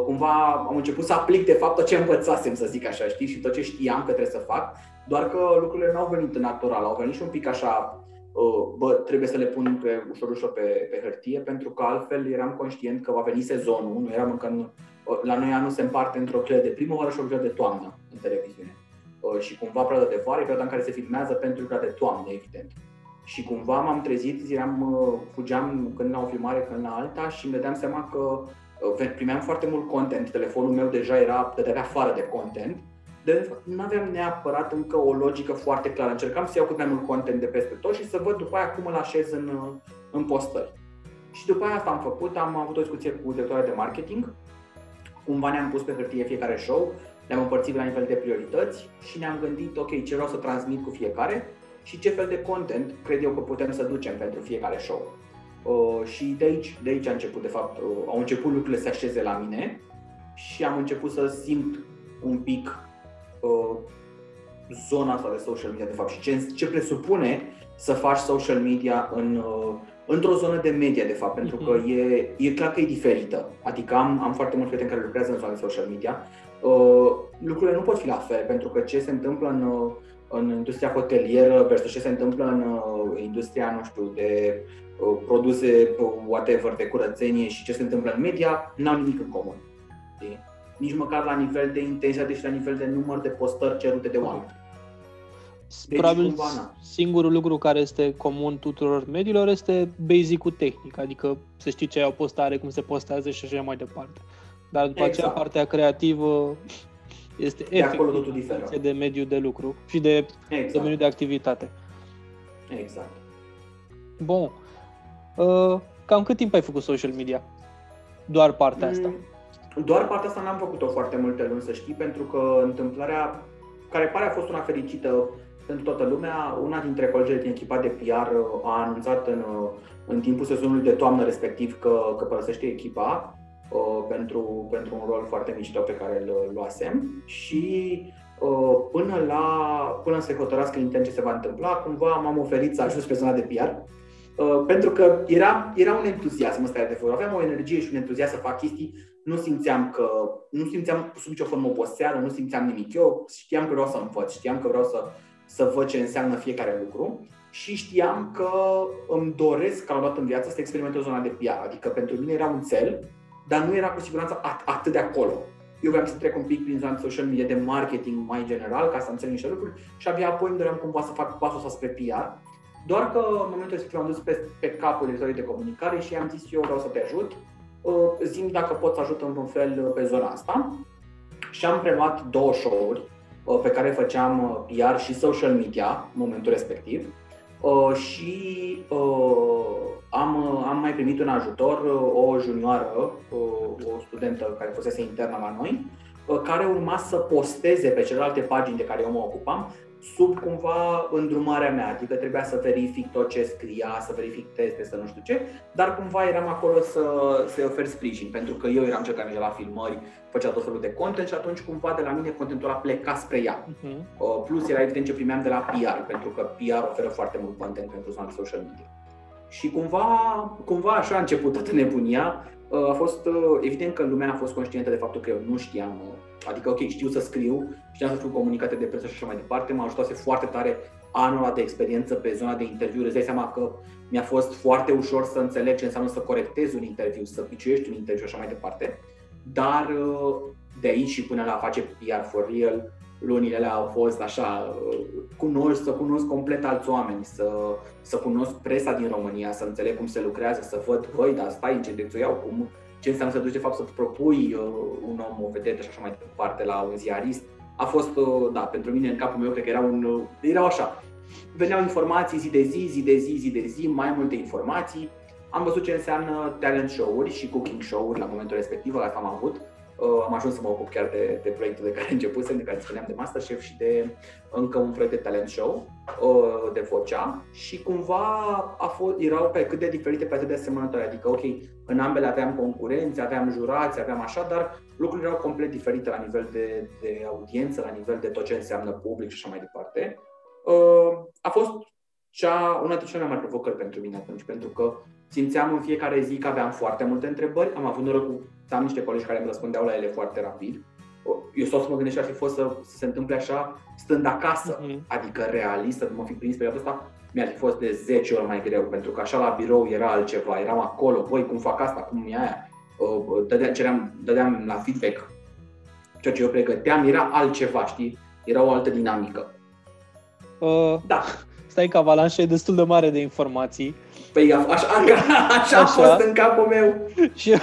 cumva am început să aplic de fapt tot ce învățasem, să zic așa, știi, și tot ce știam că trebuie să fac, doar că lucrurile nu au venit natural, au venit și un pic așa Uh, bă, trebuie să le pun pe, ușor, ușor pe, pe hârtie, pentru că altfel eram conștient că va veni sezonul, nu eram încă în, uh, la noi anul se împarte într-o clă de primăvară și o clă de toamnă în televiziune. Uh, și cumva perioada de vară e perioada în care se filmează pentru clă de toamnă, evident. Și cumva m-am trezit, eram, fugeam când la o filmare, când la alta și îmi dădeam seama că primeam foarte mult content. Telefonul meu deja era, dădea afară de content de nu aveam neapărat încă o logică foarte clară. Încercam să iau cât mai mult content de peste tot și să văd după aia cum îl așez în, în postări. Și după aia asta am făcut, am avut o discuție cu directoarea de marketing, cumva ne-am pus pe hârtie fiecare show, le-am împărțit la nivel de priorități și ne-am gândit, ok, ce vreau să transmit cu fiecare și ce fel de content cred eu că putem să ducem pentru fiecare show. Uh, și de aici, de aici a început, de fapt, uh, au început lucrurile să așeze la mine și am început să simt un pic uh, zona asta de social media, de fapt, și ce, ce presupune să faci social media în, uh, într-o zonă de media, de fapt, pentru că mhm. e, e clar că e diferită. Adică am, am foarte mulți prieteni care lucrează în zona de social media. Uh, lucrurile nu pot fi la fel, pentru că ce se întâmplă în, uh, în industria hotelieră versus ce se întâmplă în uh, industria, nu știu, de uh, produse, uh, whatever, de curățenie și ce se întâmplă în media, n-au nimic în comun nici măcar la nivel de intensitate și la nivel de număr de postări cerute de oameni. Deci, Probabil cumva, singurul lucru care este comun tuturor mediilor este basic-ul tehnic, adică să știi ce ai o postare, cum se postează și așa mai departe. Dar după exact. aceea partea creativă este de efectiv de mediu de lucru și de exact. domeniul de activitate. Exact. Bun. Uh, cam cât timp ai făcut social media? Doar partea mm. asta? Doar partea asta n-am făcut-o foarte multe luni, să știi, pentru că întâmplarea care pare a fost una fericită pentru toată lumea, una dintre colegele din echipa de PR a anunțat în, în timpul sezonului de toamnă respectiv că, că părăsește echipa uh, pentru, pentru un rol foarte mișto pe care îl luasem și uh, până la până să hotărască intern ce se va întâmpla, cumva m-am oferit să ajut pe zona de PR uh, pentru că era, era un entuziasm ăsta de Aveam o energie și un entuziasm să fac chestii nu simțeam că, nu simțeam sub nicio formă oboseală, nu simțeam nimic. Eu știam că vreau să învăț, știam că vreau să, să văd ce înseamnă fiecare lucru și știam că îmi doresc ca la în viață să experimentez zona de PR. Adică pentru mine era un cel, dar nu era cu siguranță at- atât de acolo. Eu vreau să trec un pic prin zona de social media, de marketing mai general, ca să înțeleg niște lucruri și abia apoi îmi doream cumva să fac pasul ăsta spre PR. Doar că în momentul respectiv am dus pe, pe capul directorului de comunicare și am zis eu vreau să te ajut Uh, zim dacă pot să ajut într-un fel uh, pe zona asta. Și am preluat două show-uri uh, pe care făceam PR și social media în momentul respectiv și am, am mai primit un ajutor, o junioară, o studentă care fusese internă la noi, care urma să posteze pe celelalte pagini de care eu mă ocupam sub cumva îndrumarea mea, adică trebuia să verific tot ce scria, să verific teste, să nu știu ce, dar cumva eram acolo să, să-i ofer sprijin, pentru că eu eram cel care mergea la filmări, făcea tot felul de content și atunci cumva de la mine contentul ăla pleca spre ea. Uh-huh. Plus era evident ce primeam de la PR, pentru că PR oferă foarte mult content pentru zona de social media. Și cumva, cumva așa a început toată nebunia. A fost evident că lumea a fost conștientă de faptul că eu nu știam Adică, ok, știu să scriu, știam să scriu comunicate de presă și așa mai departe, m-a ajutat foarte tare anul ăla de experiență pe zona de interviu. Îți dai seama că mi-a fost foarte ușor să înțeleg ce înseamnă să corectezi un interviu, să piciuiești un interviu și așa mai departe. Dar uh, de aici și până la a face PR for real, lunile alea au fost așa, uh, cunosc, să cunosc complet alți oameni, să, să cunosc presa din România, să înțeleg cum se lucrează, să văd, băi, dar stai, în ce direcție iau, cum, ce înseamnă să duci de fapt să propui uh, un om, o vedetă și așa mai departe la un ziarist, a fost, uh, da, pentru mine în capul meu cred că era un, uh, erau așa, veneau informații zi de zi, zi de zi, zi de zi, mai multe informații. Am văzut ce înseamnă talent show-uri și cooking show-uri la momentul respectiv, asta am avut. Uh, am ajuns să mă ocup chiar de, de proiectul de care [laughs] începusem, de care spuneam de Masterchef și de încă un proiect de talent show uh, de Vocea și cumva a fost, erau pe cât de diferite, pe atât de asemănătoare. Adică, ok, în ambele aveam concurenți, aveam jurați, aveam așa, dar lucrurile erau complet diferite la nivel de, de audiență, la nivel de tot ce înseamnă public și așa mai departe. Uh, a fost cea, una dintre cele mai mari provocări pentru mine atunci, pentru că simțeam în fiecare zi că aveam foarte multe întrebări, am avut norocul să am niște colegi care îmi răspundeau la ele foarte rapid. Eu stau să mă gândesc ce ar fi fost să, să se întâmple așa stând acasă, uh-huh. adică realist, să mă fi prins pe asta, mi-ar fi fost de 10 ori mai greu, pentru că așa la birou era altceva, eram acolo, voi cum fac asta, cum e aia, dădeam, ceream, dădeam la feedback, ceea ce eu pregăteam era altceva, știi, era o altă dinamică. Uh, da. Stai că avalanșa e destul de mare de informații. Păi așa, așa, [laughs] așa, așa. a fost în capul meu. Și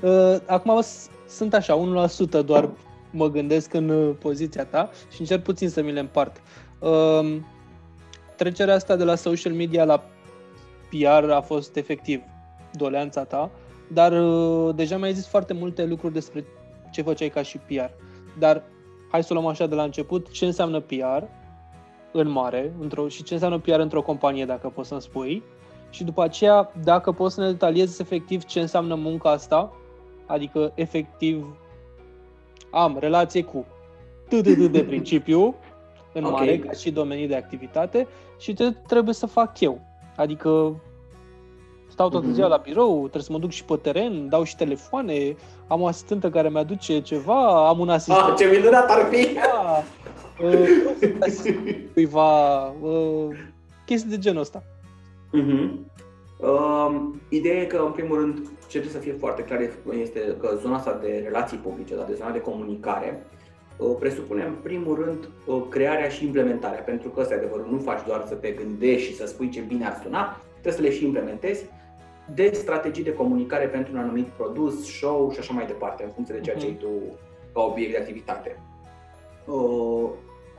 Uh, acum sunt așa, 1% doar mă gândesc în uh, poziția ta și încerc puțin să mi le împart. Uh, trecerea asta de la social media la PR a fost efectiv doleanța ta, dar deja mi-ai zis foarte multe lucruri despre ce făceai ca și PR. Dar hai să o luăm așa de la început, ce înseamnă PR în mare într-o, și ce înseamnă PR într-o companie, dacă poți să-mi spui. Și după aceea, dacă poți să ne detaliezi efectiv ce înseamnă munca asta Adică, efectiv, am relație cu TTT de principiu, [laughs] în okay. mare, ca și domenii de activitate, și ce trebuie să fac eu. Adică, stau toată mm-hmm. ziua la birou, trebuie să mă duc și pe teren, dau și telefoane, am o asistentă care mi-aduce ceva, am un asistent. Ah, ce minunat ar fi! Da, [laughs] uh, cuiva, uh, chestii de genul ăsta. Mm-hmm. Uh, ideea e că, în primul rând, ce trebuie să fie foarte clar este că zona asta de relații publice, dar de zona de comunicare, uh, presupune în primul rând uh, crearea și implementarea, pentru că ăsta e adevărul, nu faci doar să te gândești și să spui ce bine ar suna, trebuie să le și implementezi de strategii de comunicare pentru un anumit produs, show și așa mai departe, în funcție de ceea ce ai mhm. tu ca obiect de activitate. Uh,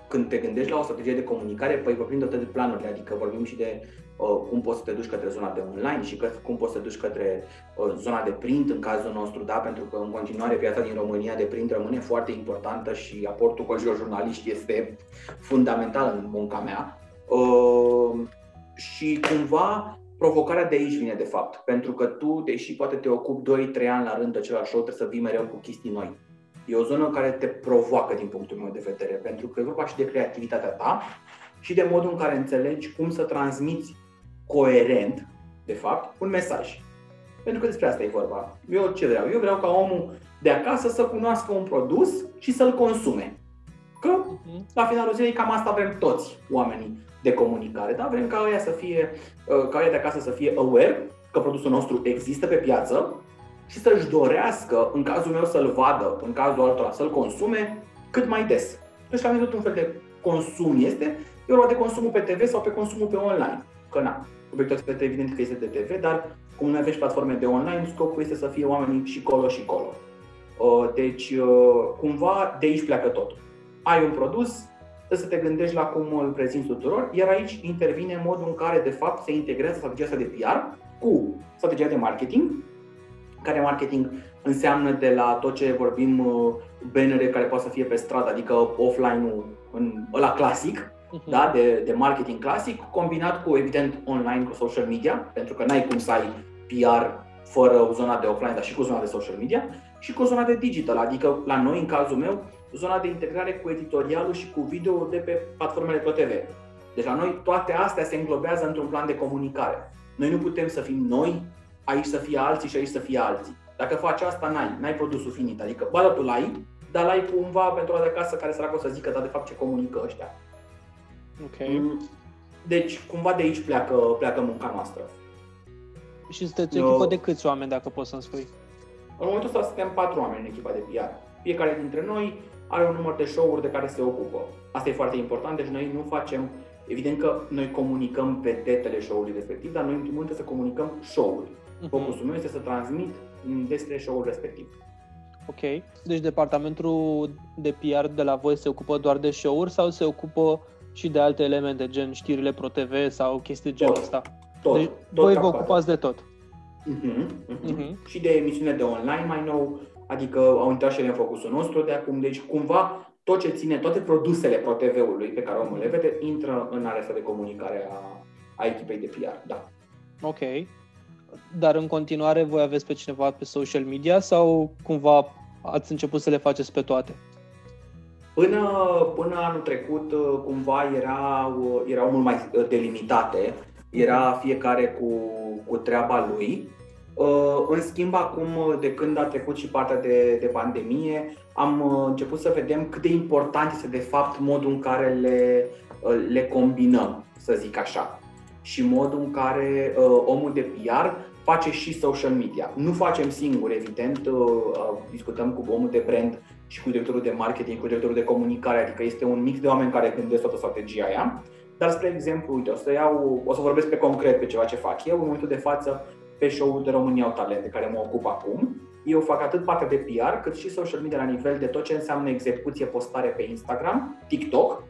când te gândești la o strategie de comunicare, păi vorbim de atât de planuri, adică vorbim și de uh, cum poți să te duci către zona de online și că, cum poți să te duci către uh, zona de print în cazul nostru, da, pentru că în continuare piața din România de print rămâne foarte importantă și aportul colegilor jurnaliști este fundamental în munca mea. Uh, și cumva provocarea de aici vine de fapt, pentru că tu, deși poate te ocupi 2-3 ani la rând de același show, trebuie să vii mereu cu chestii noi. E o zonă care te provoacă din punctul meu de vedere, pentru că e vorba și de creativitatea ta și de modul în care înțelegi cum să transmiți coerent, de fapt, un mesaj. Pentru că despre asta e vorba. Eu ce vreau? Eu vreau ca omul de acasă să cunoască un produs și să-l consume. Că mhm. la finalul zilei cam asta vrem toți oamenii de comunicare. Da? Vrem ca ăia să fie, uh, ca ăia de acasă să fie aware că produsul nostru există pe piață și să-și dorească, în cazul meu să-l vadă, în cazul altora să-l consume cât mai des. Deci la mine tot un fel de consum este, e vorba de consumul pe TV sau pe consumul pe online. Că na, obiectul este evident că este de TV, dar cum nu aveți platforme de online, scopul este să fie oamenii și colo și colo. Uh, deci, uh, cumva, de aici pleacă totul. Ai un produs, trebuie să te gândești la cum îl prezinți tuturor, iar aici intervine modul în care, de fapt, se integrează strategia asta de PR cu strategia de marketing, care marketing înseamnă de la tot ce vorbim uh, bannere care poate să fie pe stradă, adică offline-ul în ăla clasic, uh-huh. da, de, de marketing clasic, combinat cu, evident, online, cu social media, pentru că n-ai cum să ai PR fără zona de offline, dar și cu zona de social media, și cu zona de digital, adică la noi, în cazul meu, zona de integrare cu editorialul și cu video de pe platformele TV. Deci la noi toate astea se înglobează într-un plan de comunicare. Noi nu putem să fim noi, aici să fie alții și aici să fie alții. Dacă faci asta, n-ai, n-ai produsul finit. Adică, ba, da, tu l-ai, dar l-ai cumva pentru a de acasă care săracul să zică, dar de fapt ce comunică ăștia. Ok. Mm, deci, cumva de aici pleacă, pleacă munca noastră. Și sunteți o echipă de câți oameni, dacă poți să-mi spui? În momentul ăsta suntem patru oameni în echipa de PR. Fiecare dintre noi are un număr de show-uri de care se ocupă. Asta e foarte important, deci noi nu facem, evident că noi comunicăm vedetele show-ului respectiv, dar noi în primul rând să comunicăm show-ul. Uh-huh. Focusul meu este să transmit despre show-ul respectiv. Ok. Deci departamentul de PR de la voi se ocupă doar de show-uri sau se ocupă și de alte elemente, gen știrile Pro TV sau chestii de genul ăsta? Tot, deci tot voi vă ocupați de tot. Uh-huh, uh-huh. Uh-huh. Și de emisiune de online mai nou, adică au intrat și ele în focusul nostru de acum, deci cumva tot ce ține, toate produsele ProTV-ului pe care omul le vede, intră în area asta de comunicare a, a echipei de PR, da. Ok. Dar în continuare voi aveți pe cineva pe social media sau cumva ați început să le faceți pe toate? Până, până anul trecut, cumva erau, erau mult mai delimitate, era fiecare cu, cu treaba lui. Uh, în schimb, acum, de când a trecut și partea de, de pandemie, am uh, început să vedem cât de important este, de fapt, modul în care le, uh, le combinăm, să zic așa, și modul în care omul de PR face și social media. Nu facem singur, evident, discutăm cu omul de brand și cu directorul de marketing, cu directorul de comunicare, adică este un mix de oameni care gândesc toată strategia aia. Dar, spre exemplu, uite, o să, iau, o să vorbesc pe concret pe ceva ce fac eu. În momentul de față pe show-ul de România au talent de care mă ocup acum. Eu fac atât partea de PR, cât și social media la nivel de tot ce înseamnă execuție, postare pe Instagram, TikTok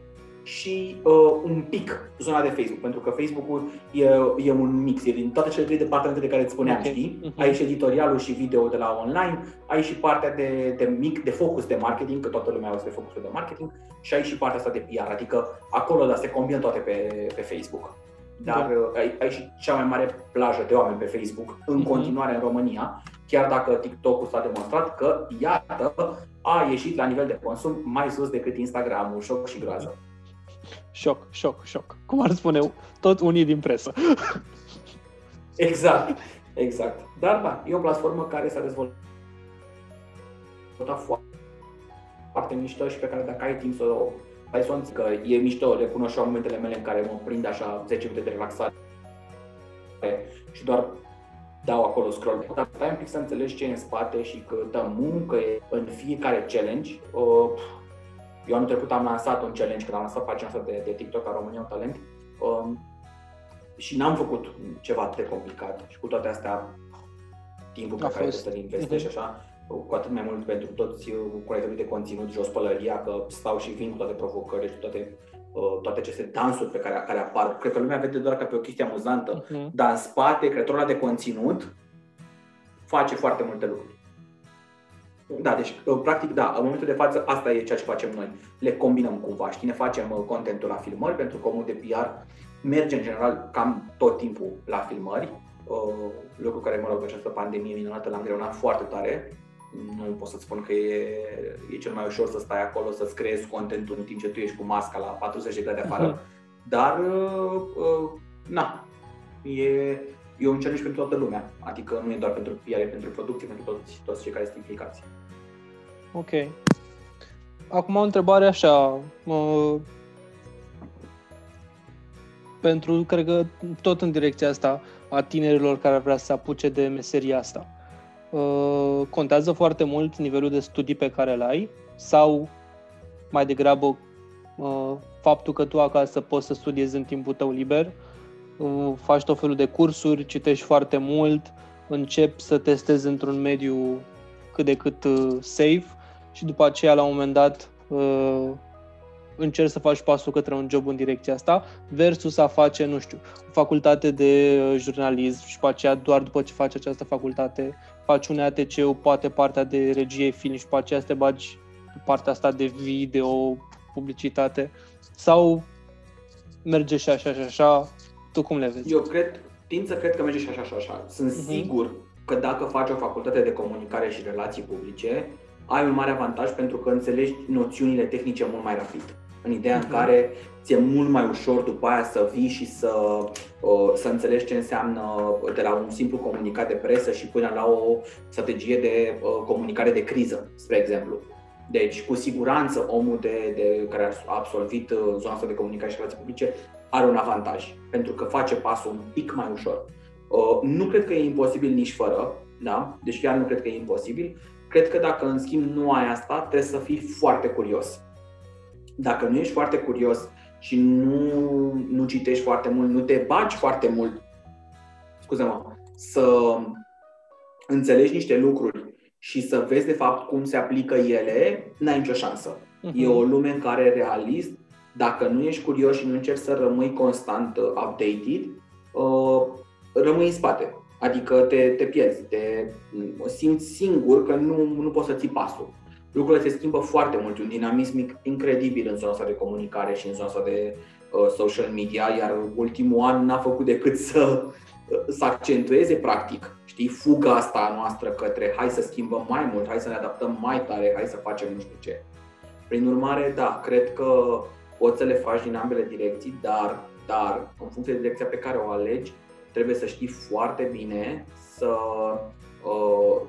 și uh, un pic zona de Facebook, pentru că Facebook-ul e, e un mix, e din toate cele trei departamente de care îți spuneam, okay. știi? Uh-huh. Ai și editorialul și video de la online, ai și partea de, de mic, de focus de marketing, că toată lumea are focusul de marketing, și ai și partea asta de PR, adică acolo da, se combină toate pe, pe Facebook dar da. Uh, ai, ai și cea mai mare plajă de oameni pe Facebook în mm-hmm. continuare în România, chiar dacă TikTok-ul s-a demonstrat că, iată, a ieșit la nivel de consum mai sus decât Instagram-ul, șoc și groază. Șoc, șoc, șoc. Cum ar spune tot unii din presă. [laughs] exact, exact. Dar da, e o platformă care s-a dezvoltat foarte mișto și pe care dacă ai timp să o Python, că e mișto, recunosc și momentele mele în care mă prind așa 10 minute de relaxare și doar dau acolo scroll. Dar stai un pic să înțelegi ce e în spate și că dă muncă e în fiecare challenge. Eu anul trecut am lansat un challenge când am lansat pagina asta de, de TikTok a România un Talent um, și n-am făcut ceva de complicat și cu toate astea timpul pe a care trebuie să-l investești uh-huh. așa, cu atât mai mult pentru toți creatorii de conținut, jos pălăria, că stau și vin cu toate provocările și toate, toate aceste dansuri pe care, care apar. Cred că lumea vede doar ca pe o chestie amuzantă, uh-huh. dar în spate, creatorul de conținut face foarte multe lucruri. Da, deci practic da, în momentul de față asta e ceea ce facem noi. Le combinăm cumva, știi, ne facem contentul la filmări pentru că omul de PR merge în general cam tot timpul la filmări, uh, lucru care, mă rog, această pandemie minunată l-a îngreunat foarte tare. Nu pot să spun că e, e cel mai ușor să stai acolo, să-ți creezi contentul în timp ce tu ești cu masca la 40 de grade afară, uh-huh. dar, uh, uh, na, e, e un challenge pentru toată lumea. Adică nu e doar pentru PR, e pentru producție, pentru toți, toți cei care sunt implicați. Ok. Acum o întrebare așa, pentru, cred că tot în direcția asta, a tinerilor care vrea să se apuce de meseria asta. Uh, contează foarte mult nivelul de studii pe care îl ai sau mai degrabă uh, faptul că tu acasă poți să studiezi în timpul tău liber, uh, faci tot felul de cursuri, citești foarte mult, începi să testezi într-un mediu cât de cât safe și după aceea la un moment dat încerci să faci pasul către un job în direcția asta, versus a face, nu știu, o facultate de uh, jurnalism și după aceea, doar după ce faci această facultate, faci un ATC, poate partea de regie film și după aceea să te bagi partea asta de video, publicitate, sau merge și așa și așa, tu cum le vezi? Eu cred, tind să cred că merge și așa și așa. Sunt uh-huh. sigur că dacă faci o facultate de comunicare și relații publice, ai un mare avantaj pentru că înțelegi noțiunile tehnice mult mai rapid în ideea în mhm. care ți-e mult mai ușor după aia să vii și să, să înțelegi ce înseamnă de la un simplu comunicat de presă și până la o strategie de comunicare de criză, spre exemplu. Deci, cu siguranță, omul de, de care a absolvit zona asta de comunicare și relații publice are un avantaj, pentru că face pasul un pic mai ușor. Nu cred că e imposibil nici fără, da? Deci chiar nu cred că e imposibil. Cred că dacă, în schimb, nu ai asta, trebuie să fii foarte curios dacă nu ești foarte curios și nu, nu citești foarte mult, nu te bagi foarte mult, scuze-mă, să înțelegi niște lucruri și să vezi de fapt cum se aplică ele, n-ai nicio șansă. Uh-huh. E o lume în care realist, dacă nu ești curios și nu încerci să rămâi constant uh, updated, uh, rămâi în spate. Adică te, te pierzi, te simți singur că nu, nu poți să ții pasul lucrurile se schimbă foarte mult, un dinamism incredibil în zona asta de comunicare și în zona asta de uh, social media, iar ultimul an n-a făcut decât să, uh, să accentueze practic, știi, fuga asta noastră către hai să schimbăm mai mult, hai să ne adaptăm mai tare, hai să facem nu știu ce. Prin urmare, da, cred că poți să le faci din ambele direcții, dar, dar în funcție de direcția pe care o alegi, trebuie să știi foarte bine să, uh,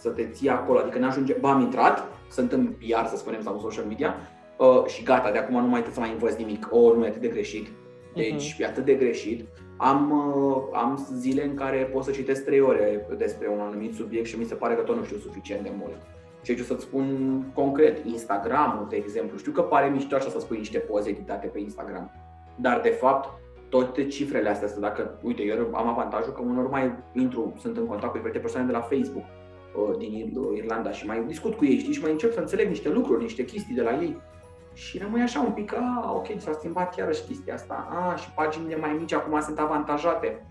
să te ții acolo, adică ne ajunge, bă, am intrat, sunt în PR, să spunem, sau în social media uh, și gata, de acum nu mai trebuie să mai învăț nimic, o, oh, nu e atât de greșit, deci uh-huh. e atât de greșit. Am, uh, am zile în care pot să citesc trei ore despre un anumit subiect și mi se pare că tot nu știu suficient de mult. Și aici o să-ți spun concret, Instagram, de exemplu. Știu că pare mișto așa să spui niște poze editate pe Instagram, dar de fapt toate cifrele astea, dacă, uite, eu am avantajul că unor mai intru, sunt în contact cu diferite persoane de la Facebook Uh, din Irlanda și mai discut cu ei, știi, și mai încerc să înțeleg niște lucruri, niște chestii de la ei. Și rămâi așa un pic, a, ok, s-a schimbat iarăși chestia asta, a, și paginile mai mici acum sunt avantajate.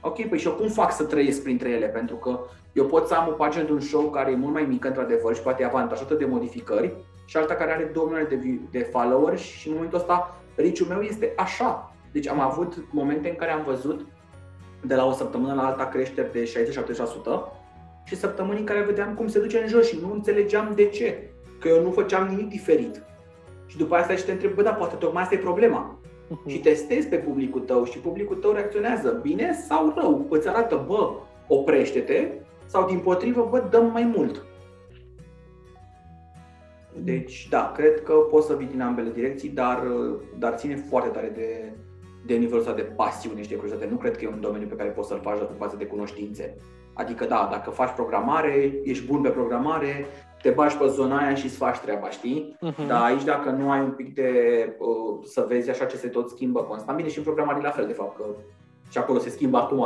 Ok, păi și eu cum fac să trăiesc printre ele? Pentru că eu pot să am o pagină de un show care e mult mai mică, într-adevăr, și poate e avantajată de modificări, și alta care are 2 milioane de, de followers și în momentul ăsta riciul meu este așa. Deci am avut momente în care am văzut de la o săptămână la alta creșteri de 60-70%, și săptămâni în care vedeam cum se duce în jos și nu înțelegeam de ce. Că eu nu făceam nimic diferit. Și după asta și te întreb, bă, da, poate tocmai asta e problema. Uh-huh. Și testezi pe publicul tău și publicul tău reacționează bine sau rău. Îți arată, bă, oprește-te sau din potrivă, bă, dăm mai mult. Deci, da, cred că poți să vii din ambele direcții, dar, dar ține foarte tare de, de nivelul ăsta de pasiune și de curiozitate. Nu cred că e un domeniu pe care poți să-l faci pe bază de cunoștințe. Adică da, dacă faci programare, ești bun pe programare, te bași pe zona aia și îți faci treaba, știi? Uh-huh. Dar aici dacă nu ai un pic de uh, să vezi așa ce se tot schimbă constant, bine și în programare la fel de fapt, că și acolo se schimbă acum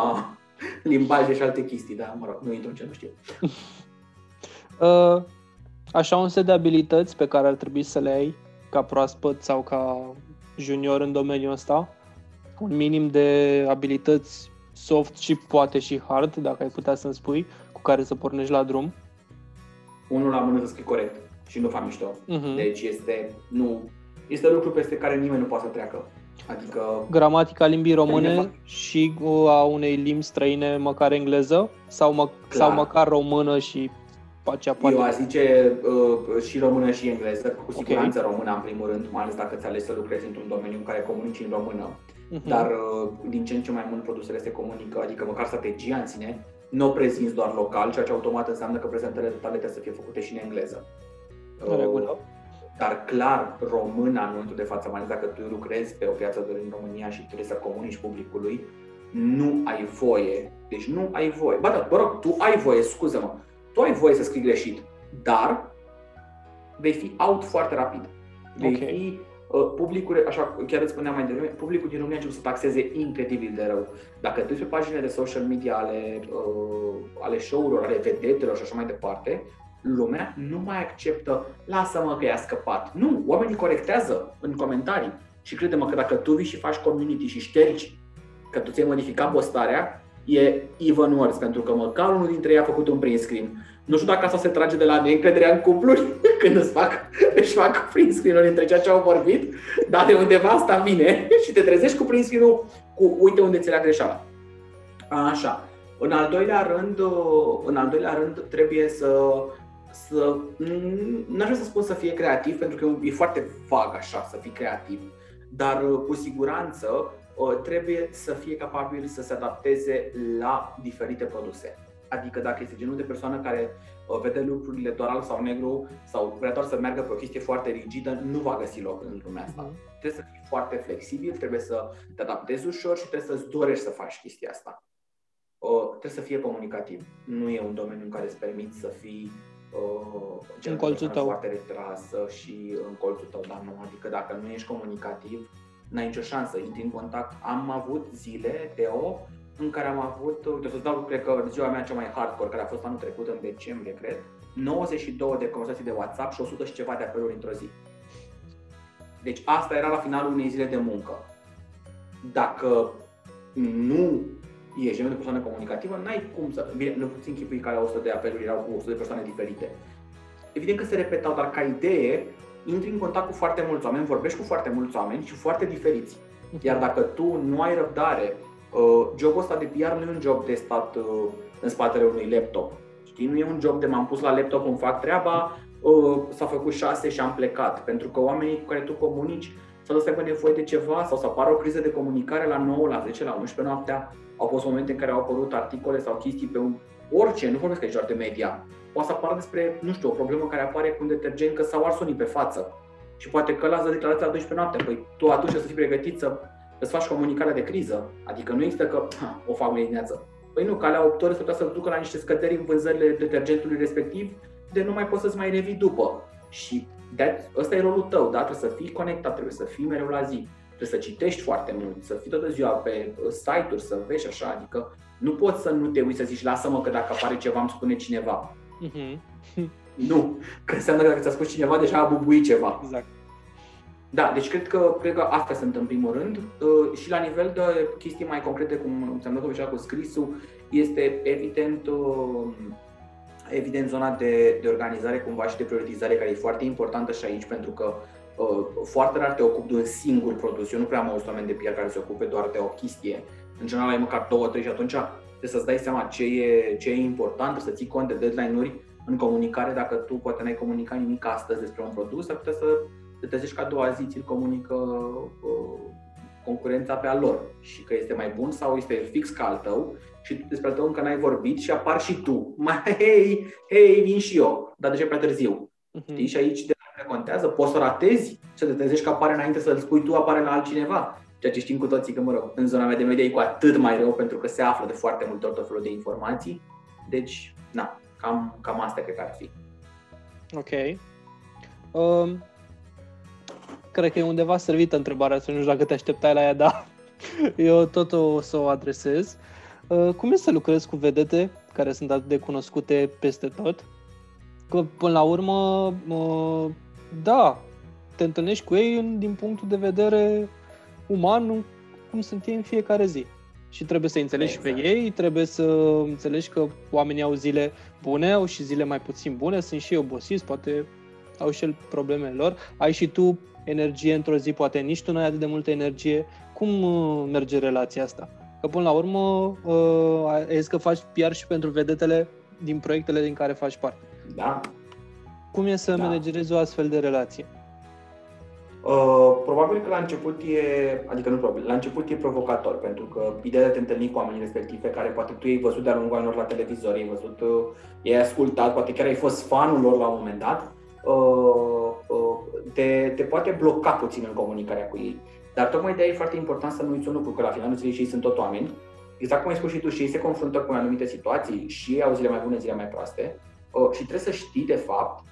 limbaje și alte chestii, dar mă rog, nu intru în ce nu știu. [laughs] Uh, așa un set de abilități pe care ar trebui să le ai ca proaspăt sau ca junior în domeniul ăsta. Un minim de abilități soft și poate și hard, dacă ai putea să-mi spui, cu care să pornești la drum. Unul la mână să scrii corect și nu fac mișto. Uh-huh. Deci este, nu, este lucru peste care nimeni nu poate să treacă. Adică... Gramatica limbii române și a unei limbi străine, măcar engleză, sau, mă, sau măcar română și acea poate... Eu aș zice uh, și română și engleză, cu siguranță okay. română în primul rând, mai ales dacă ți alegi să lucrezi într-un domeniu în care comunici în română. Uh-huh. Dar uh, din ce în ce mai mult produsele se comunică, adică măcar strategia în sine, nu o prezinți doar local, ceea ce automat înseamnă că prezentările tale trebuie să fie făcute și în engleză. În regulă. Dar clar, româna în momentul de față, mai ales dacă tu lucrezi pe o piață de în România și trebuie să comunici publicului, nu ai voie. Deci nu ai voie. Ba da, mă rog, tu ai voie, scuză-mă, tu ai voie să scrii greșit, dar vei fi out foarte rapid. Vei okay. fi uh, publicul, așa chiar îți spuneam mai devreme, publicul din România începe să taxeze incredibil de rău. Dacă tu pe paginile de social media ale, uh, ale show-urilor, ale vedetelor și așa mai departe, lumea nu mai acceptă, lasă-mă că i-a scăpat. Nu, oamenii corectează în comentarii și credem că dacă tu vii și faci community și ștergi că tu ți-ai modificat postarea, e even worse, pentru că măcar unul dintre ei a făcut un print screen. Nu știu dacă asta se trage de la neîncrederea în cupluri [laughs] când îți fac, își fac print screen-uri între ceea ce au vorbit, dar de undeva asta vine [laughs] și te trezești cu print screen-ul cu uite unde ți le greșeala. Așa. În al doilea rând, în al doilea rând trebuie să să, nu aș vrea să spun să fie creativ, pentru că e foarte vag așa să fii creativ, dar uh, cu siguranță uh, trebuie să fie capabil să se adapteze la diferite produse. Adică dacă este genul de persoană care uh, vede lucrurile doar alb sau negru sau vrea doar să meargă pe o chestie foarte rigidă, nu va găsi loc în lumea asta. Uh-huh. Trebuie să fii foarte flexibil, trebuie să te adaptezi ușor și trebuie să-ți dorești să faci chestia asta. trebuie să fie comunicativ. Nu e un domeniu în care îți permiți să fii uh, în colțul tău. foarte retrasă și în colțul tău, dar nu. Adică dacă nu ești comunicativ, n-ai nicio șansă. Intri în contact. Am avut zile, Teo, în care am avut, uite, să dau, cred că ziua mea cea mai hardcore, care a fost anul trecut, în decembrie, cred, 92 de conversații de WhatsApp și 100 și ceva de apeluri într-o zi. Deci asta era la finalul unei zile de muncă. Dacă nu ești genul de persoană comunicativă, n-ai cum să... Bine, nu puțin chipui care 100 de apeluri erau cu 100 de persoane diferite. Evident că se repetau, dar ca idee, intri în contact cu foarte mulți oameni, vorbești cu foarte mulți oameni și foarte diferiți. Iar dacă tu nu ai răbdare, uh, jobul ăsta de PR nu e un job de stat uh, în spatele unui laptop. Știi? Nu e un job de m-am pus la laptop, îmi fac treaba, uh, s-a făcut șase și am plecat. Pentru că oamenii cu care tu comunici sau să aibă nevoie de ceva sau să apară o criză de comunicare la 9, la 10, la 11 noaptea, au fost momente în care au apărut articole sau chestii pe un, orice, nu vorbesc aici doar de media. Poate să apară despre, nu știu, o problemă care apare cu un detergent că s-au ars unii pe față. Și poate că lasă declarația la 12 noapte. Păi tu atunci să fii pregătit să îți faci comunicarea de criză. Adică nu există că ha, o fac mâine dimineață. Păi nu, calea 8 ore să putea să ducă la niște scăderi în vânzările detergentului respectiv, de nu mai poți să-ți mai revii după. Și ăsta e rolul tău, da? Trebuie să fii conectat, trebuie să fii mereu la zi trebuie să citești foarte mult, să fii toată ziua pe uh, site-uri, să vezi așa, adică nu poți să nu te uiți să zici, lasă-mă că dacă apare ceva îmi spune cineva. Uh-huh. [laughs] nu, că înseamnă că dacă ți-a spus cineva, deja a bubuit ceva. Exact. Da, deci cred că, cred că astea sunt în primul rând uh, și la nivel de chestii mai concrete, cum ți-am dat deja cu scrisul, este evident uh, evident zona de, de organizare cumva și de prioritizare care e foarte importantă și aici pentru că Uh, foarte rar te ocupi de un singur produs. Eu nu prea am auzit oameni de PR care se ocupe doar de o chestie. În general ai măcar două, trei și atunci trebuie să-ți dai seama ce e, ce e important, să ții cont de deadline-uri în comunicare. Dacă tu poate n-ai comunicat nimic astăzi despre un produs, ar putea să te trezești ca a doua zi, ți comunică uh, concurența pe al lor și că este mai bun sau este fix ca al tău și despre al tău încă n-ai vorbit și apar și tu. [laughs] Mai, hei, hei, vin și eu, dar deja prea târziu. Uh-huh. Știi? Și aici de contează, poți să ratezi, să te trezești că apare înainte să-l spui tu, apare la altcineva. Ceea ce știm cu toții că, mă rog, în zona mea de media e cu atât mai rău pentru că se află de foarte multe ori tot felul de informații. Deci, na, cam, cam asta cred că ar fi. Ok. Um, cred că e undeva servită întrebarea să nu știu dacă te așteptai la ea, dar [laughs] eu tot o să o adresez. Uh, cum e să lucrezi cu vedete care sunt atât de cunoscute peste tot că până la urmă, da, te întâlnești cu ei din punctul de vedere uman, cum sunt ei în fiecare zi. Și trebuie să înțelegi exact. pe ei, trebuie să înțelegi că oamenii au zile bune, au și zile mai puțin bune, sunt și obosiți, poate au și el problemele lor. Ai și tu energie într-o zi, poate nici tu nu ai atât de multă energie. Cum uh, merge relația asta? Că până la urmă, uh, ai zis că faci PR și pentru vedetele din proiectele din care faci parte. Da. Cum e să da. managerezi o astfel de relație? Uh, probabil că la început e, adică nu probabil, la început e provocator, pentru că ideea de a te întâlni cu oamenii respectivi pe care poate tu ai văzut de-a lungul anilor la televizor, ai văzut, uh, ai ascultat, poate chiar ai fost fanul lor la un moment dat, uh, uh, te, te poate bloca puțin în comunicarea cu ei. Dar tocmai de aia e foarte important să nu uiți un lucru, că la finalul zilei și ei sunt tot oameni, exact cum ai spus și tu, și ei se confruntă cu anumite situații și ei au zile mai bune, zile mai proaste uh, și trebuie să știi, de fapt, Uh,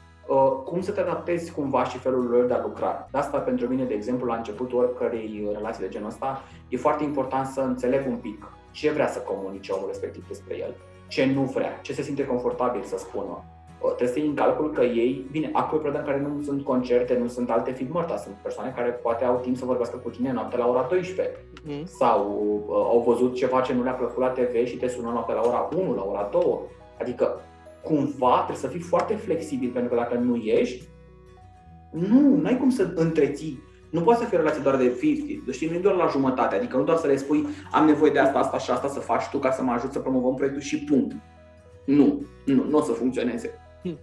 cum să te adaptezi cumva și felul lor de a lucra. De asta, pentru mine, de exemplu, la începutul oricărei relații de genul ăsta, e foarte important să înțeleg un pic ce vrea să comunice omul respectiv despre el, ce nu vrea, ce se simte confortabil să spună. Uh, trebuie să iei în calcul că ei, bine, acum e în care nu sunt concerte, nu sunt alte filmări, dar sunt persoane care poate au timp să vorbească cu tine noapte la ora 12 mm. sau uh, au văzut ceva ce nu le-a plăcut la TV și te sună noapte la ora 1, la ora 2. Adică cumva trebuie să fii foarte flexibil, pentru că dacă nu ești, nu, nu ai cum să întreții. Nu poate să fie o relație doar de 50, știi, nu doar la jumătate, adică nu doar să le spui am nevoie de asta, asta și asta să faci tu ca să mă ajut să promovăm proiectul și punct. Nu, nu, nu o să funcționeze. Hmm.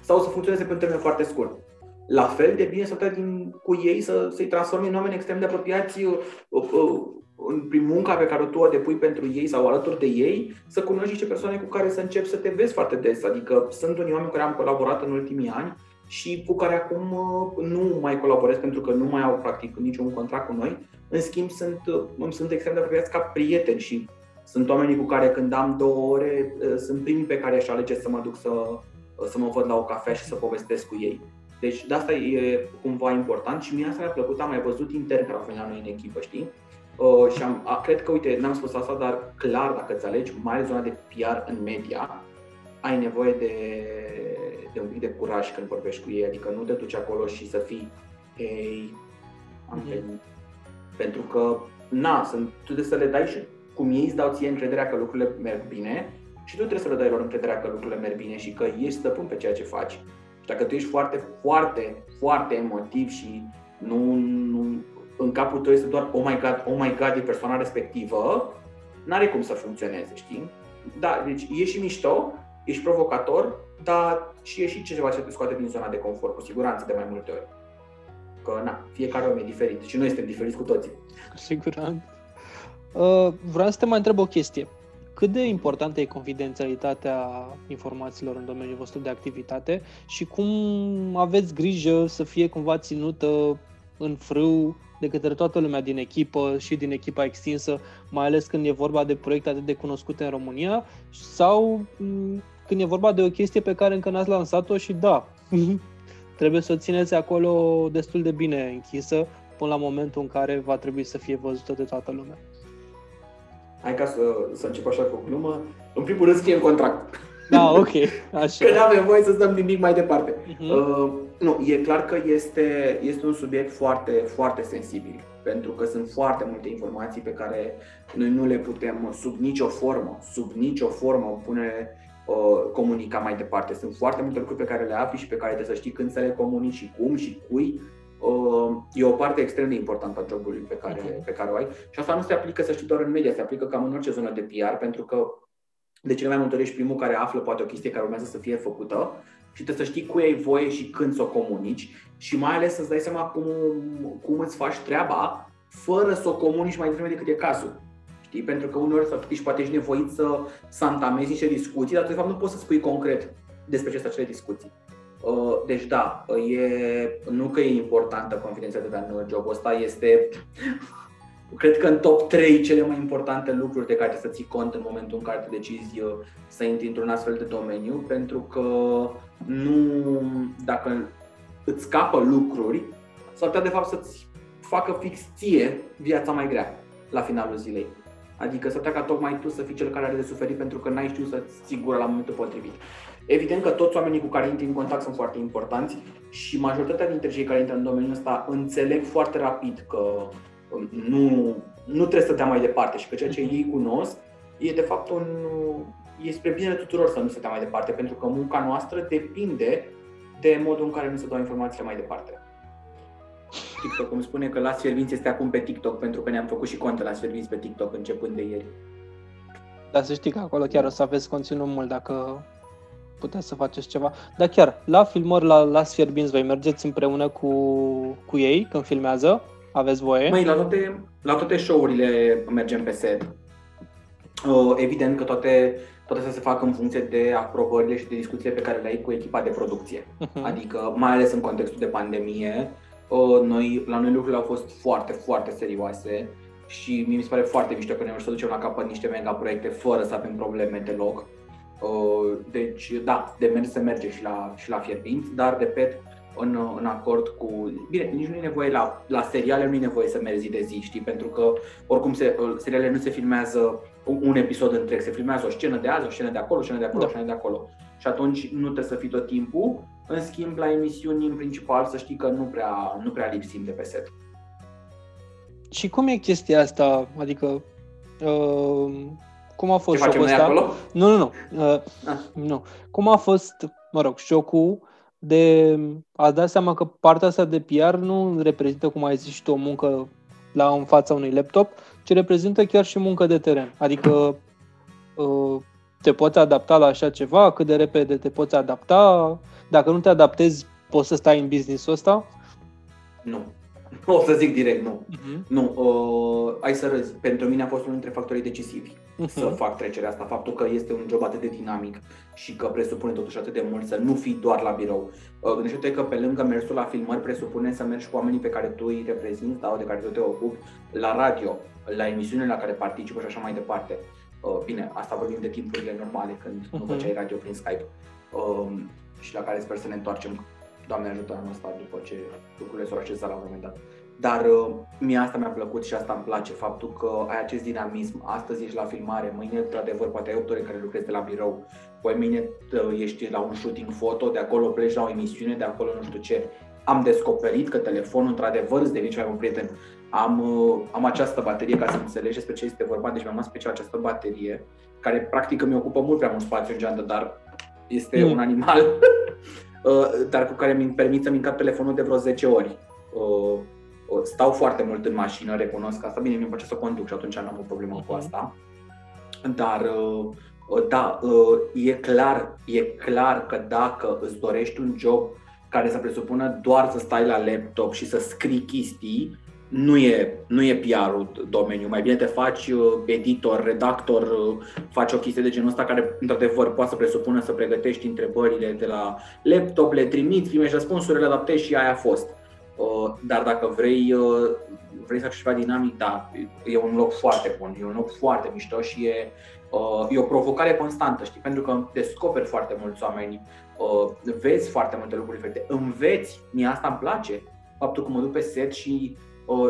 Sau o să funcționeze pe un termen foarte scurt. La fel de bine să te din, cu ei să, să-i transformi în oameni extrem de apropiați uh, uh, prin munca pe care tu o depui pentru ei sau alături de ei, să cunoști niște persoane cu care să începi să te vezi foarte des. Adică sunt unii oameni cu care am colaborat în ultimii ani și cu care acum uh, nu mai colaborez pentru că nu mai au practic niciun contract cu noi. În schimb, sunt, uh, sunt extrem de apropiați ca prieteni și sunt oamenii cu care când am două ore, uh, sunt primii pe care aș alege să mă duc să, să mă văd la o cafea și să povestesc cu ei. Deci de asta e cumva important și mie asta mi-a plăcut, am mai văzut intern care au venit la noi în echipă, știi? Uh, și am, a, cred că, uite, n-am spus asta, dar clar, dacă îți alegi mai zona de PR în media, ai nevoie de, de un pic de curaj când vorbești cu ei, adică nu te duci acolo și să fii, ei, am mm-hmm. venit. Pentru că, na, sunt, tu trebuie să le dai și cum ei îți dau ție încrederea că lucrurile merg bine și tu trebuie să le dai lor încrederea că lucrurile merg bine și că ești stăpân pe ceea ce faci. Și dacă tu ești foarte, foarte, foarte emotiv și nu, nu în capul tău este doar oh my god, oh my god, e persoana respectivă, n-are cum să funcționeze, știi? Da, deci e și mișto, ești provocator, dar și e și ceva ce te scoate din zona de confort, cu siguranță, de mai multe ori. Că, na, fiecare om e diferit și noi suntem diferiți cu toții. Cu siguranță. Uh, vreau să te mai întreb o chestie. Cât de importantă e confidențialitatea informațiilor în domeniul vostru de activitate și cum aveți grijă să fie cumva ținută în frâu de către toată lumea din echipă și din echipa extinsă, mai ales când e vorba de proiecte atât de cunoscute în România, sau mm, când e vorba de o chestie pe care încă n-ați lansat-o și da, [laughs] trebuie să o țineți acolo destul de bine închisă până la momentul în care va trebui să fie văzută de toată lumea. Hai ca să, să încep așa cu o glumă. În primul rând scrie în contract. Da, ok. Așa. Că nu avem voie să stăm nimic mai departe. Uh-huh. Uh, nu, e clar că este, este un subiect foarte, foarte sensibil, pentru că sunt foarte multe informații pe care noi nu le putem sub nicio formă, sub nicio formă pune uh, comunica mai departe. Sunt foarte multe lucruri pe care le afli și pe care trebuie să știi când să le comunici și cum și cui. Uh, e o parte extrem de importantă a jobului pe care, uh-huh. pe care o ai și asta nu se aplică, să știi, doar în media, se aplică cam în orice zonă de PR, pentru că de cele mai multe ori ești primul care află poate o chestie care urmează să fie făcută și trebuie să știi cu ai voie și când să o comunici și mai ales să-ți dai seama cum, cum îți faci treaba fără să o comunici mai devreme decât e cazul. Știi? Pentru că uneori să ești, poate ești nevoit să, să antamezi niște discuții, dar de fapt nu poți să spui concret despre ce sunt acele discuții. Uh, deci da, e, nu că e importantă confidențialitatea în jobul ăsta, este cred că în top 3 cele mai importante lucruri de care trebuie să ții cont în momentul în care te decizi uh, să intri într-un astfel de domeniu, pentru că nu, dacă îți scapă lucruri, s-ar putea de fapt să-ți facă fix ție viața mai grea la finalul zilei. Adică să ca tocmai tu să fii cel care are de suferit pentru că n-ai știut să sigură la momentul potrivit. Evident că toți oamenii cu care intri în contact sunt foarte importanți și majoritatea dintre cei care intră în domeniul ăsta înțeleg foarte rapid că um, nu, nu trebuie să dea mai departe și că ceea ce ei cunosc e de fapt un, e spre binele tuturor să nu se dea mai departe, pentru că munca noastră depinde de modul în care nu se dau informațiile mai departe. TikTok îmi spune că la Fierbinți este acum pe TikTok pentru că ne-am făcut și conte la Fierbinți pe TikTok începând de ieri. Dar să știi că acolo chiar o să aveți conținut mult dacă puteți să faceți ceva. Dar chiar, la filmări la Las Fierbinți, voi mergeți împreună cu, cu ei când filmează? Aveți voie? Măi, la toate, la toate show-urile mergem pe set. Uh, evident că toate, toate să se facă în funcție de aprobările și de discuțiile pe care le ai cu echipa de producție. Uh-huh. Adică, mai ales în contextul de pandemie, uh, noi, la noi lucrurile au fost foarte, foarte serioase și mi se pare foarte mișto că ne să ducem la capăt niște mega proiecte fără să avem probleme deloc. Uh, deci, da, de mers se merge și la, și la fierbinți, dar, repet, în, în acord cu... Bine, nici nu e nevoie la, la seriale, nu e nevoie să mergi zi de zi, știi? Pentru că oricum se, serialele nu se filmează un episod întreg, se filmează o scenă de azi, o scenă de acolo, o scenă de acolo, da. o scenă de acolo. Și atunci nu trebuie să fii tot timpul. În schimb, la emisiuni, în principal, să știi că nu prea, nu prea lipsim de pe set. Și cum e chestia asta? Adică, uh, cum a fost Ce facem ăsta? acolo? Nu, nu, nu. Uh, ah. nu. Cum a fost, mă rog, șocul de a da seama că partea asta de PR nu reprezintă, cum ai zis și tu, o muncă la în fața unui laptop, ci reprezintă chiar și muncă de teren. Adică uh, te poți adapta la așa ceva, cât de repede te poți adapta, dacă nu te adaptezi, poți să stai în business-ul ăsta? Nu. [laughs] O să zic direct nu. Uh-huh. Nu, uh, ai să râzi. Pentru mine a fost unul dintre factorii decisivi uh-huh. să fac trecerea asta. Faptul că este un job atât de dinamic și că presupune totuși atât de mult să nu fii doar la birou. Uh, gândește-te că pe lângă mersul la filmări presupune să mergi cu oamenii pe care tu îi reprezinți sau de care tu te ocupi la radio, la emisiunile la care participă și așa mai departe. Uh, bine, asta vorbim de timpurile normale, când uh-huh. nu mhm. făceai radio prin Skype uh, și la care sper să ne întoarcem Doamne ajută anul ăsta după ce lucrurile s-au așezat la un moment dat. Dar uh, mie asta mi-a plăcut și asta îmi place, faptul că ai acest dinamism. Astăzi ești la filmare, mâine, într-adevăr, poate ai 8 ore care lucrezi de la birou, poi mâine uh, ești la un shooting foto, de acolo pleci la o emisiune, de acolo nu știu ce. Am descoperit că telefonul, într-adevăr, îți devine cel mai bun prieten. Am, uh, am această baterie, ca să înțelegi despre ce este vorba, deci mi-am luat special această baterie, care practic îmi ocupă mult prea mult spațiu în geantă, dar este mm. un animal [laughs] Uh, dar cu care mi permit să-mi încap telefonul de vreo 10 ori. Uh, uh, stau foarte mult în mașină, recunosc asta. Bine, mi-e place să conduc și atunci nu am o problemă cu mhm. asta. Dar da, e clar, e clar că dacă îți dorești un job care să presupună doar să stai la laptop și să scrii chestii, nu e, nu e PR-ul domeniu. Mai bine te faci uh, editor, redactor, uh, faci o chestie de genul ăsta care, într-adevăr, poate să presupună să pregătești întrebările de la laptop, le trimiți, primești răspunsurile, le adaptezi și aia a fost. Uh, dar dacă vrei, vrei să faci ceva dinamic, da, e un loc foarte bun, e un loc foarte mișto și e, e o provocare constantă, știi? Pentru că descoperi foarte mulți oameni, vezi foarte multe lucruri diferite, înveți, mie asta îmi place, faptul că mă duc pe set și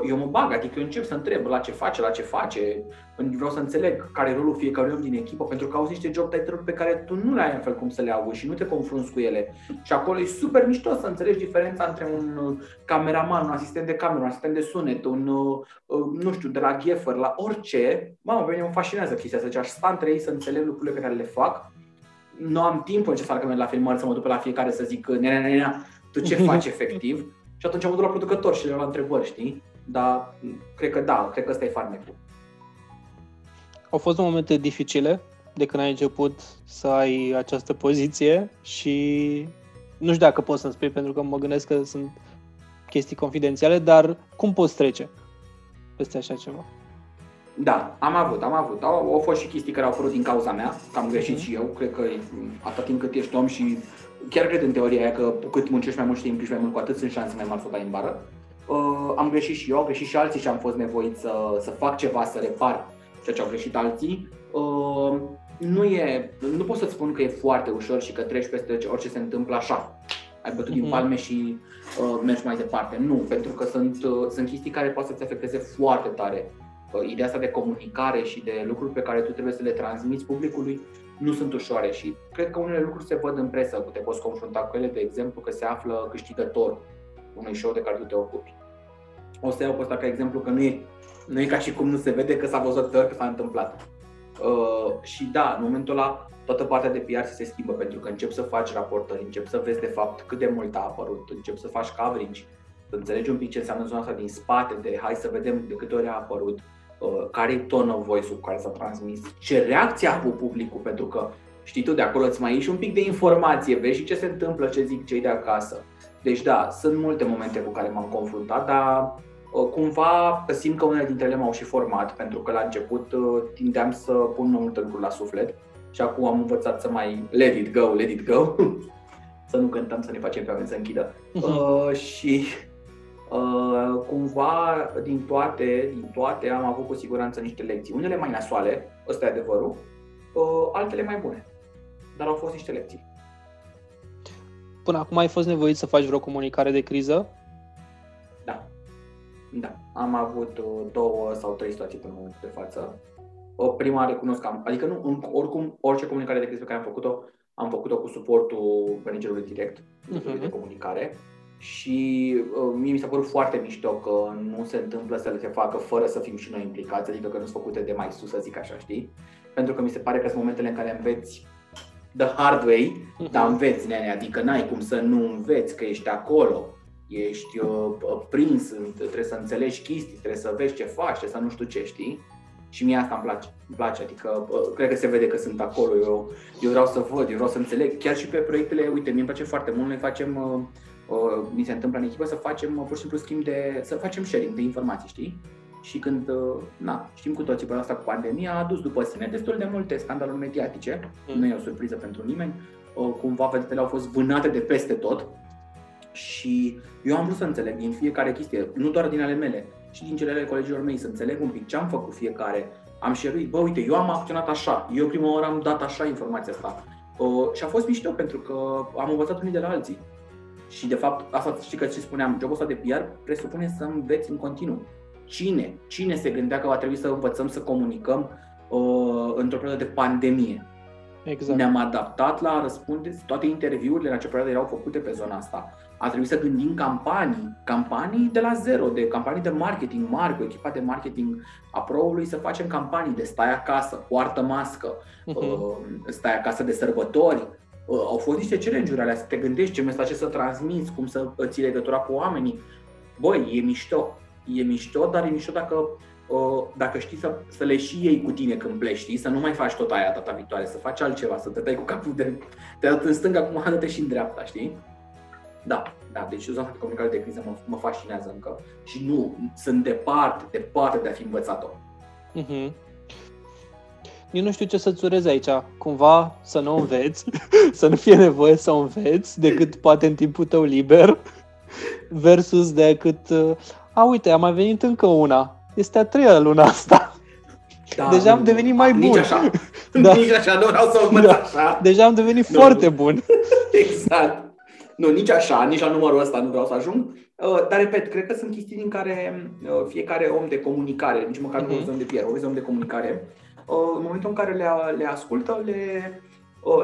eu mă bag, adică eu încep să întreb la ce face, la ce face, vreau să înțeleg care e rolul fiecărui om din echipă, pentru că au niște job title pe care tu nu le ai în fel cum să le auzi și nu te confrunți cu ele. Și acolo e super mișto să înțelegi diferența între un uh, cameraman, un asistent de cameră, un asistent de sunet, un, uh, uh, nu știu, de la Gaffer, la orice. Mamă, pe mine mă fascinează chestia asta, deci aș sta între ei să înțeleg lucrurile pe care le fac. Nu am timp necesar când merg la filmări să mă duc pe la fiecare să zic, nea, nea, nea, tu ce [laughs] faci efectiv? Și atunci am dus la producător și le la întrebări, știi? Dar cred că da, cred că ăsta e farmecul. Au fost momente dificile de când ai început să ai această poziție și nu știu dacă poți să-mi spui pentru că mă gândesc că sunt chestii confidențiale, dar cum poți trece peste așa ceva? Da, am avut, am avut. Au, au fost și chestii care au apărut din cauza mea, că am greșit uh-huh. și eu. Cred că atât timp cât ești om și chiar cred în teoria aia că cu cât muncești mai mult și te implici mai mult, cu atât sunt șanse mai mari să o dai în bară. Uh, am greșit și eu, am greșit și alții și am fost nevoit să, să fac ceva, să repar ceea ce au greșit alții. Uh, nu, e, nu pot să-ți spun că e foarte ușor și că treci peste orice se întâmplă așa. Ai bătut mm-hmm. din mhm. palme și uh, mergi mai departe. Nu, pentru că sunt, uh, sunt chestii care pot să-ți afecteze foarte tare ideea asta de comunicare și de lucruri pe care tu trebuie să le transmiți publicului nu sunt ușoare și cred că unele lucruri se văd în presă, te poți confrunta cu ele, de exemplu, că se află câștigător unui show de care tu te ocupi. O să iau pe asta ca exemplu că nu e, nu e ca și cum nu se vede că s-a văzut că s-a întâmplat. Uh, și da, în momentul ăla toată partea de PR se schimbă pentru că încep să faci raportări, încep să vezi de fapt cât de mult a apărut, încep să faci coverage, să înțelegi un pic ce înseamnă zona asta din spate, de hai să vedem de câte ori a apărut, uh, care e tone of voice-ul cu care s-a transmis, ce reacție a avut publicul, pentru că știi tu, de acolo îți mai ieși un pic de informație, vezi și ce se întâmplă, ce zic cei de acasă. Deci da, sunt multe momente cu care m-am confruntat, dar uh, cumva simt că unele dintre ele m-au și format, pentru că la început uh, tindeam să pun multe lucruri la suflet și acum am învățat să mai let it go, let it go, [laughs] să nu cântăm, să ne facem pe oameni să închidă. Uh-huh. Uh, și uh, cumva din toate, din toate am avut cu siguranță niște lecții. Unele mai nasoale, ăsta e adevărul, uh, altele mai bune. Dar au fost niște lecții. Până acum ai fost nevoit să faci vreo comunicare de criză? Da. Da. Am avut uh, două sau trei situații până în momentul de față. O prima recunosc că am, adică nu, oricum, orice comunicare de criză pe care am făcut-o, am făcut-o cu suportul managerului direct uh-huh. de comunicare și uh, mie mi s-a părut foarte mișto că nu se întâmplă să le se facă fără să fim și noi implicați, adică că nu sunt făcute de mai sus, să zic așa, știi? Pentru că mi se pare că sunt momentele în care înveți the hard way, uh-huh. dar înveți, nene, adică n-ai cum să nu înveți că ești acolo, ești uh, prins, trebuie să înțelegi chestii, trebuie să vezi ce faci, trebuie să nu știu ce, știi? Și mie asta îmi place, îmi place, adică uh, cred că se vede că sunt acolo, eu, eu vreau să văd, eu vreau să înțeleg, chiar și pe proiectele, uite, mie îmi place foarte mult, noi facem, uh, uh, mi se întâmplă în echipă să facem uh, pur și simplu schimb de, să facem sharing de informații, știi? Și când, uh, na, știm cu toții pe asta cu pandemia, a adus după sine destul de multe scandaluri mediatice, mm. nu e o surpriză pentru nimeni, uh, cumva vedetele au fost vânate de peste tot și eu am vrut să înțeleg din fiecare chestie, nu doar din ale mele, și din cele ale colegilor mei, să înțeleg un pic ce am făcut fiecare. Am șeruit, bă, uite, eu am acționat așa, eu prima oară am dat așa informația asta. Uh, și a fost mișto pentru că am învățat unii de la alții. Și de fapt, asta știi că ce spuneam, jobul ăsta de PR presupune să înveți în continuu. Cine? Cine se gândea că va trebui să învățăm să comunicăm uh, într-o perioadă de pandemie? Exact. Ne-am adaptat la răspunde, toate interviurile în acea perioadă erau făcute pe zona asta. A trebuit să gândim campanii, campanii de la zero, de campanii de marketing mari, cu echipa de marketing a pro să facem campanii de stai acasă, poartă mască, uh-huh. stai acasă de sărbători. Uh, au fost niște challenge-uri alea, să te gândești ce mesaje să transmiți, cum să ții legătura cu oamenii. Băi, e mișto, e mișto, dar e mișto dacă dacă știi să, să le și iei cu tine când pleci, știi? să nu mai faci tot aia data viitoare, să faci altceva, să te dai cu capul de, te dat în stânga, acum dă și în dreapta, știi? Da, da, deci zona de comunicare de criză mă, mă fascinează încă și nu, sunt departe, departe de a fi învățat-o. Mm-hmm. Eu nu știu ce să-ți urez aici, cumva să nu înveți, [laughs] să nu fie nevoie să înveți decât poate în timpul tău liber versus decât, a uite, a mai venit încă una, este a treia luna asta. Da, Deja am devenit mai bun. Nici așa. [laughs] Da. Nici așa, nu vreau să învăț da. așa. Deja am devenit nu, foarte nu. bun. [laughs] exact. Nu, nici așa, nici la numărul ăsta nu vreau să ajung. Uh, dar, repet, cred că sunt chestii din care uh, fiecare om de comunicare, nici măcar nu uh-huh. om de PR, o om de comunicare, uh, în momentul în care le, le ascultă, le,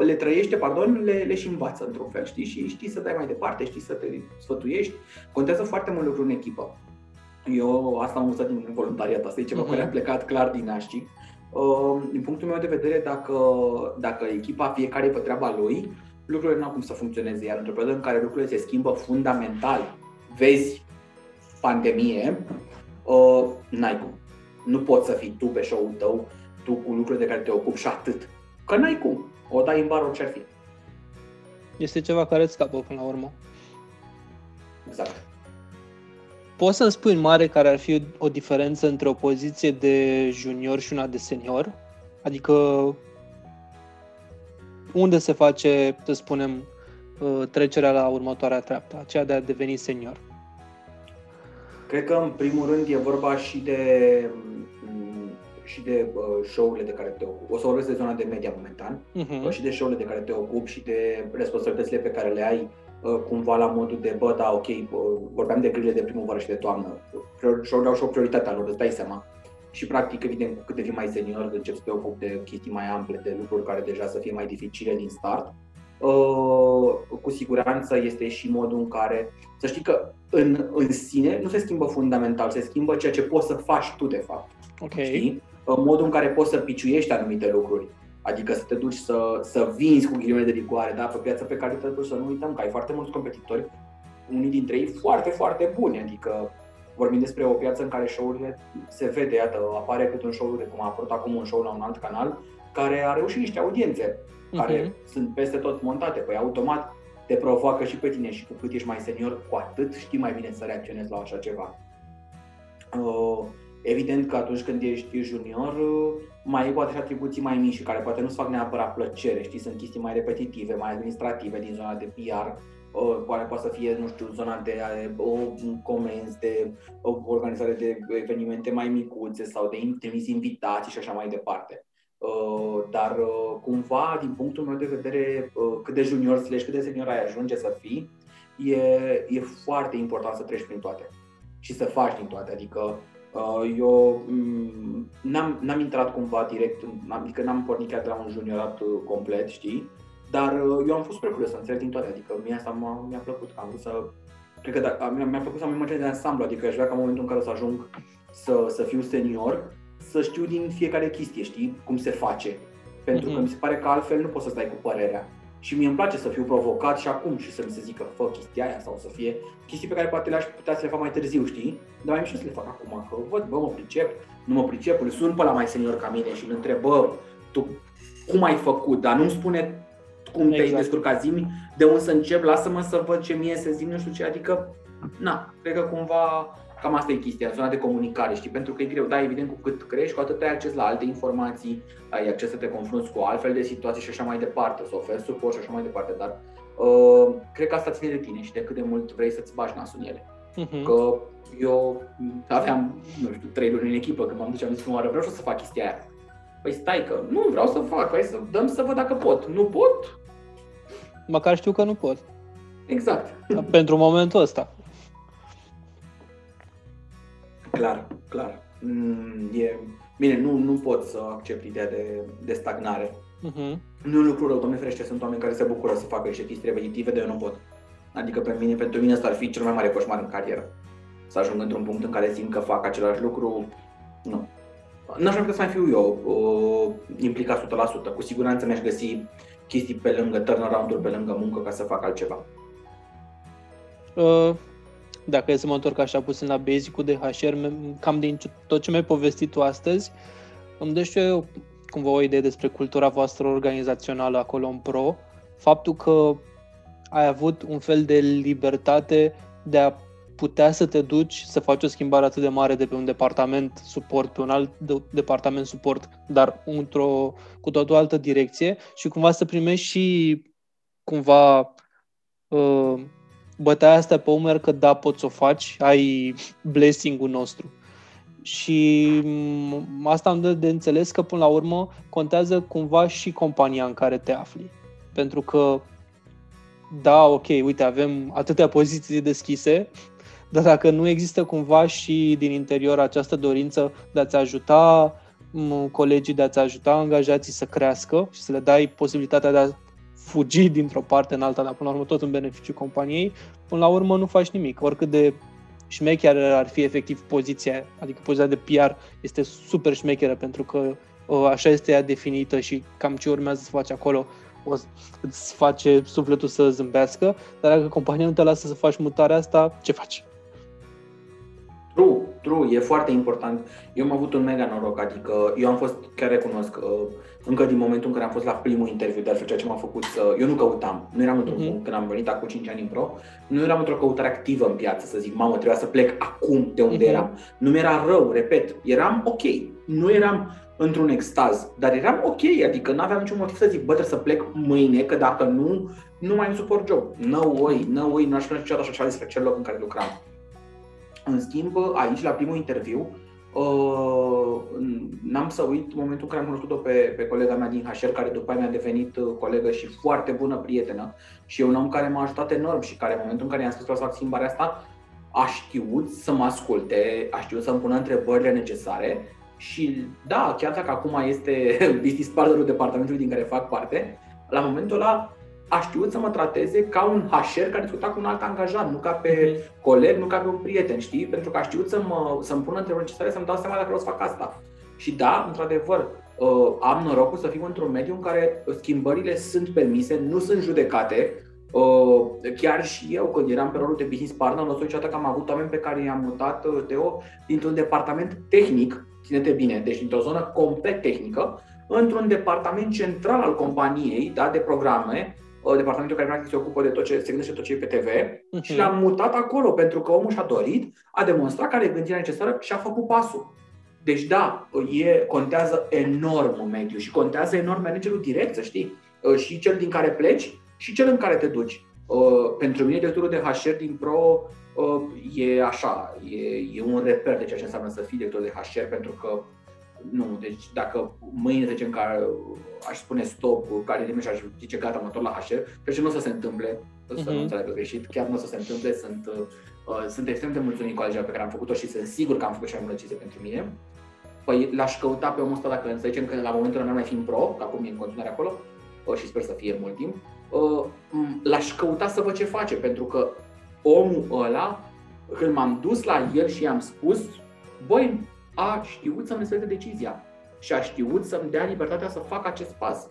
le trăiește, pardon, le, le și învață într-un fel, știi? Și știi să dai mai departe, știi să te sfătuiești. Contează foarte mult lucru în echipă. Eu asta am învățat din voluntariat, asta e ceva uh-huh. care a plecat clar din Așcic. Uh, din punctul meu de vedere, dacă, dacă echipa fiecare pe treaba lui, lucrurile nu au cum să funcționeze. Iar într-o perioadă în care lucrurile se schimbă fundamental, vezi pandemie, uh, n-ai cum. Nu poți să fii tu pe show-ul tău, tu cu lucrurile de care te ocupi și atât. Că n-ai cum. O dai în bar orice ar fi. Este ceva care îți scapă până la urmă. Exact. Poți să-mi spui în mare care ar fi o diferență între o poziție de junior și una de senior? Adică unde se face, să spunem, uh, trecerea la următoarea treaptă, aceea de a deveni senior? Cred că în primul rând e vorba și de mm, și de uh, show-urile de care te ocupi. O să vorbesc de zona de media momentan, uh-huh. și de show-urile de care te ocupi și de responsabilitățile pe care le ai Uh, cumva la modul de, bă, da, ok, vorbeam de grile de primăvară și de toamnă, și-au și o prioritatea lor, îți dai seama. și practic, evident, cu cât devii mai senior, începi să te ocupi de chestii mai ample, de lucruri care deja să fie mai dificile din start. Uh, cu siguranță este și modul în care, să știi că în, în sine nu se schimbă fundamental, se schimbă ceea ce poți să faci tu de fapt. Okay. Știi? Modul în care poți să piciuiești anumite lucruri. Adică să te duci să, să vinzi cu ghilimele de rigoare, da? pe piața pe care te duci, să nu uităm că ai foarte mulți competitori, unii dintre ei foarte, foarte buni, adică vorbim despre o piață în care show-urile se vede, iată, apare câte un show de cum a apărut acum un show la un alt canal, care a reușit niște audiențe, uh-huh. care sunt peste tot montate, păi automat te provoacă și pe tine și cu cât ești mai senior, cu atât știi mai bine să reacționezi la așa ceva. Uh, evident că atunci când ești junior, uh, mai ai poate și atribuții mai mici care poate nu-ți fac neapărat plăcere, știi, sunt chestii mai repetitive, mai administrative din zona de PR, poate poate să fie, nu știu, zona de o comenzi, de o organizare de evenimente mai micuțe sau de trimis invitații și așa mai departe. Dar cumva, din punctul meu de vedere, cât de junior slash cât de senior ai ajunge să fii, e, e foarte important să treci prin toate și să faci din toate. Adică eu mm, n-am, n-am intrat cumva direct, adică n-am pornit chiar de la un juniorat complet, știi? Dar uh, eu am fost super curios să înțeleg din toate, adică mie asta m-a, mi-a plăcut, că am vrut să... Cred că da, mi-a, mi-a plăcut să am imagine de ansamblu, adică aș vrea ca în momentul în care o să ajung să, să fiu senior, să știu din fiecare chestie, știi, cum se face. Pentru mm-hmm. că mi se pare că altfel nu poți să stai cu părerea. Și mie îmi place să fiu provocat și acum și să mi se zică, fă chestia aia sau să fie chestii pe care poate le-aș putea să le fac mai târziu, știi? Dar mai mișto să le fac acum, că văd, bă, mă pricep, nu mă pricep, îl sun pe la mai senior ca mine și îl întreb, bă, tu cum ai făcut, dar nu-mi spune cum exact. te-ai descurcat zimi, de unde să încep, lasă-mă să văd ce mie se zi, nu știu ce, adică, na, cred că cumva cam asta e chestia, zona de comunicare, știi, pentru că e greu, da, evident, cu cât crești, cu atât ai acces la alte informații, ai acces să te confrunți cu altfel de situații și așa mai departe, să oferi suport și așa mai departe, dar uh, cred că asta ține de tine și de cât de mult vrei să-ți bagi nasul în ele. Uh-huh. Că eu aveam, nu știu, trei luni în echipă când m-am dus și am zis prima oară, vreau să fac chestia aia. Păi stai că nu vreau să fac, hai să dăm să văd dacă pot. Nu pot? Măcar știu că nu pot. Exact. Pentru momentul ăsta. [laughs] Clar, clar. Mm, e, bine, nu, nu pot să accept ideea de, de stagnare. Uh-huh. Nu e un lucru rău, doamne ferește, sunt oameni care se bucură să facă niște chestii repetitive, de eu nu pot. Adică pe mine, pentru mine asta ar fi cel mai mare coșmar în carieră. Să ajung într-un punct în care simt că fac același lucru, nu. N-aș vrea să mai fiu eu uh, implicat 100%. Cu siguranță mi-aș găsi chestii pe lângă turnaround-uri, pe lângă muncă ca să fac altceva. Uh, dacă e să mă întorc așa puțin la basic-ul de HR, cam din tot ce mi-ai povestit tu astăzi, îmi dă și eu cumva o idee despre cultura voastră organizațională acolo în Pro, faptul că ai avut un fel de libertate de a putea să te duci să faci o schimbare atât de mare de pe un departament suport pe un alt de, departament suport, dar într-o cu tot o altă direcție și cumva să primești și cumva uh, bătaia asta pe umăr că da, poți să o faci, ai blessing-ul nostru. Și asta îmi dă de înțeles că până la urmă contează cumva și compania în care te afli. Pentru că da, ok, uite, avem atâtea poziții deschise, dar dacă nu există cumva și din interior această dorință de a-ți ajuta colegii, de a-ți ajuta angajații să crească și să le dai posibilitatea de a fugi dintr-o parte în alta, dar până la urmă tot în beneficiu companiei, până la urmă nu faci nimic. Oricât de șmecher ar fi efectiv poziția, adică poziția de PR este super șmecheră pentru că ă, așa este ea definită și cam ce urmează să faci acolo o, îți face sufletul să zâmbească, dar dacă compania nu te lasă să faci mutarea asta, ce faci? True, true, e foarte important. Eu am avut un mega noroc, adică eu am fost, chiar recunosc, uh, încă din momentul în care am fost la primul interviu, de altfel ceea ce m-a făcut să... Eu nu căutam, nu eram într-un uh-huh. punct, când am venit acum 5 ani în pro, nu eram într-o căutare activă în piață, să zic, mamă, trebuia să plec acum de unde uh-huh. eram. Nu mi-era rău, repet, eram ok, nu eram într-un extaz, dar eram ok, adică nu aveam niciun motiv să zic, bă, trebuie să plec mâine, că dacă nu, nu mai am suport job. No way, no way, n-aș spune niciodată așa despre cel loc în care lucram. În schimb, aici, la primul interviu, uh, n-am să uit momentul în care am cunoscut-o pe, pe colega mea din HR, care după aia mi-a devenit uh, colegă și foarte bună prietenă și e un om care m-a ajutat enorm și care în momentul în care i-am spus că să fac schimbarea asta, a știut să mă asculte, a știut să-mi pună întrebările necesare Și da, chiar dacă acum este [laughs] business partnerul departamentului din care fac parte, la momentul ăla a știut să mă trateze ca un HR care discuta cu un alt angajat, nu ca pe mhm. coleg, nu ca pe un prieten, știi? Pentru că a știut să mă, să-mi pună întrebări necesare, să-mi dau seama dacă vreau să fac asta. Și da, într-adevăr, uh, am norocul să fiu într-un mediu în care schimbările sunt permise, nu sunt judecate. Uh, chiar și eu, când eram pe rolul de business partner, nu niciodată că am avut oameni pe care i-am mutat, uh, Teo, dintr-un departament tehnic, ține-te bine, deci dintr-o zonă complet tehnică, într-un departament central al companiei, da, de programe, departamentul care practic se ocupă de tot ce se gândește tot ce e pe TV uh-huh. și l-am mutat acolo pentru că omul și-a dorit, a demonstrat care e gândirea necesară și a făcut pasul. Deci da, e, contează enorm mediu și contează enorm managerul direct, să știi, uh, și cel din care pleci și cel în care te duci. Uh, pentru mine, directorul de HR din Pro uh, e așa, e, e un reper de ceea ce înseamnă să fii director de HR, pentru că nu, deci dacă mâine, să zicem, că aș spune stop, care nimeni și aș zice gata, mă la HR, cred că nu o să se întâmple, să uh-huh. nu mhm. înțelegă greșit, chiar nu o să se întâmple, sunt, uh, sunt extrem de mulțumit cu alegerea pe care am făcut-o și sunt sigur că am făcut și mai bună pentru mine. Păi l-aș căuta pe omul ăsta dacă să zicem că la momentul ăla nu mai fi în pro, că acum e în continuare acolo, uh, și sper să fie mult timp, uh, l-aș căuta să văd ce face, pentru că omul ăla, când m-am dus la el și i-am spus, băi, a știut să-mi respecte decizia și a știut să-mi dea libertatea să fac acest pas.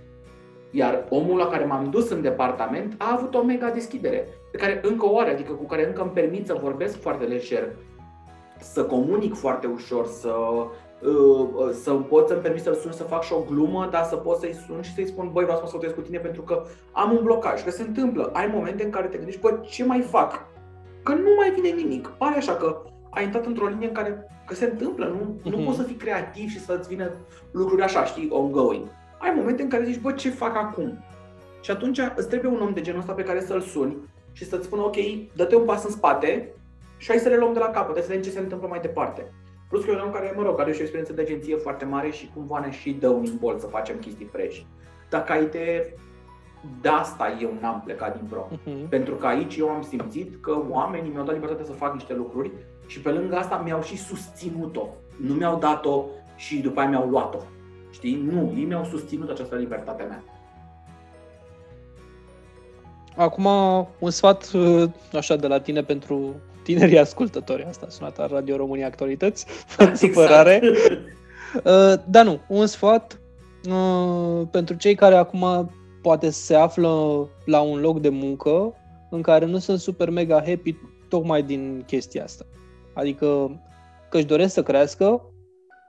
Iar omul la care m-am dus în departament a avut o mega deschidere, pe care încă o are, adică cu care încă îmi permit să vorbesc foarte lejer, să comunic foarte ușor, să, uh, să pot să-mi permit să-l sun să fac și o glumă, dar să pot să-i sun și să-i spun, băi, vreau să mă cu tine pentru că am un blocaj, că se întâmplă. Ai momente în care te gândești, bă, ce mai fac? Că nu mai vine nimic. Pare așa că ai intrat într-o linie în care că se întâmplă, nu, uh-huh. nu poți să fii creativ și să-ți vină lucruri așa, știi, ongoing. Ai momente în care zici, bă, ce fac acum? Și atunci îți trebuie un om de genul ăsta pe care să-l suni și să-ți spună, ok, dă-te un pas în spate și hai să le luăm de la capăt, să vedem ce se întâmplă mai departe. Plus că e un om care, mă rog, are și o experiență de agenție foarte mare și cumva ne și dă un imbol să facem chestii fresh. Dacă ai de de asta eu n-am plecat din pro. Uh-huh. Pentru că aici eu am simțit că oamenii mi-au dat libertatea să fac niște lucruri și pe lângă asta mi-au și susținut-o. Nu mi-au dat-o și după aia mi-au luat-o. Știi? Nu, ei mi-au susținut această libertate mea. Acum, un sfat uh, așa de la tine pentru tinerii ascultători. Asta a sunat la Radio România Actualități, fără [laughs] exact. supărare. Uh, dar nu, un sfat uh, pentru cei care acum poate se află la un loc de muncă în care nu sunt super mega happy tocmai din chestia asta. Adică că își doresc să crească,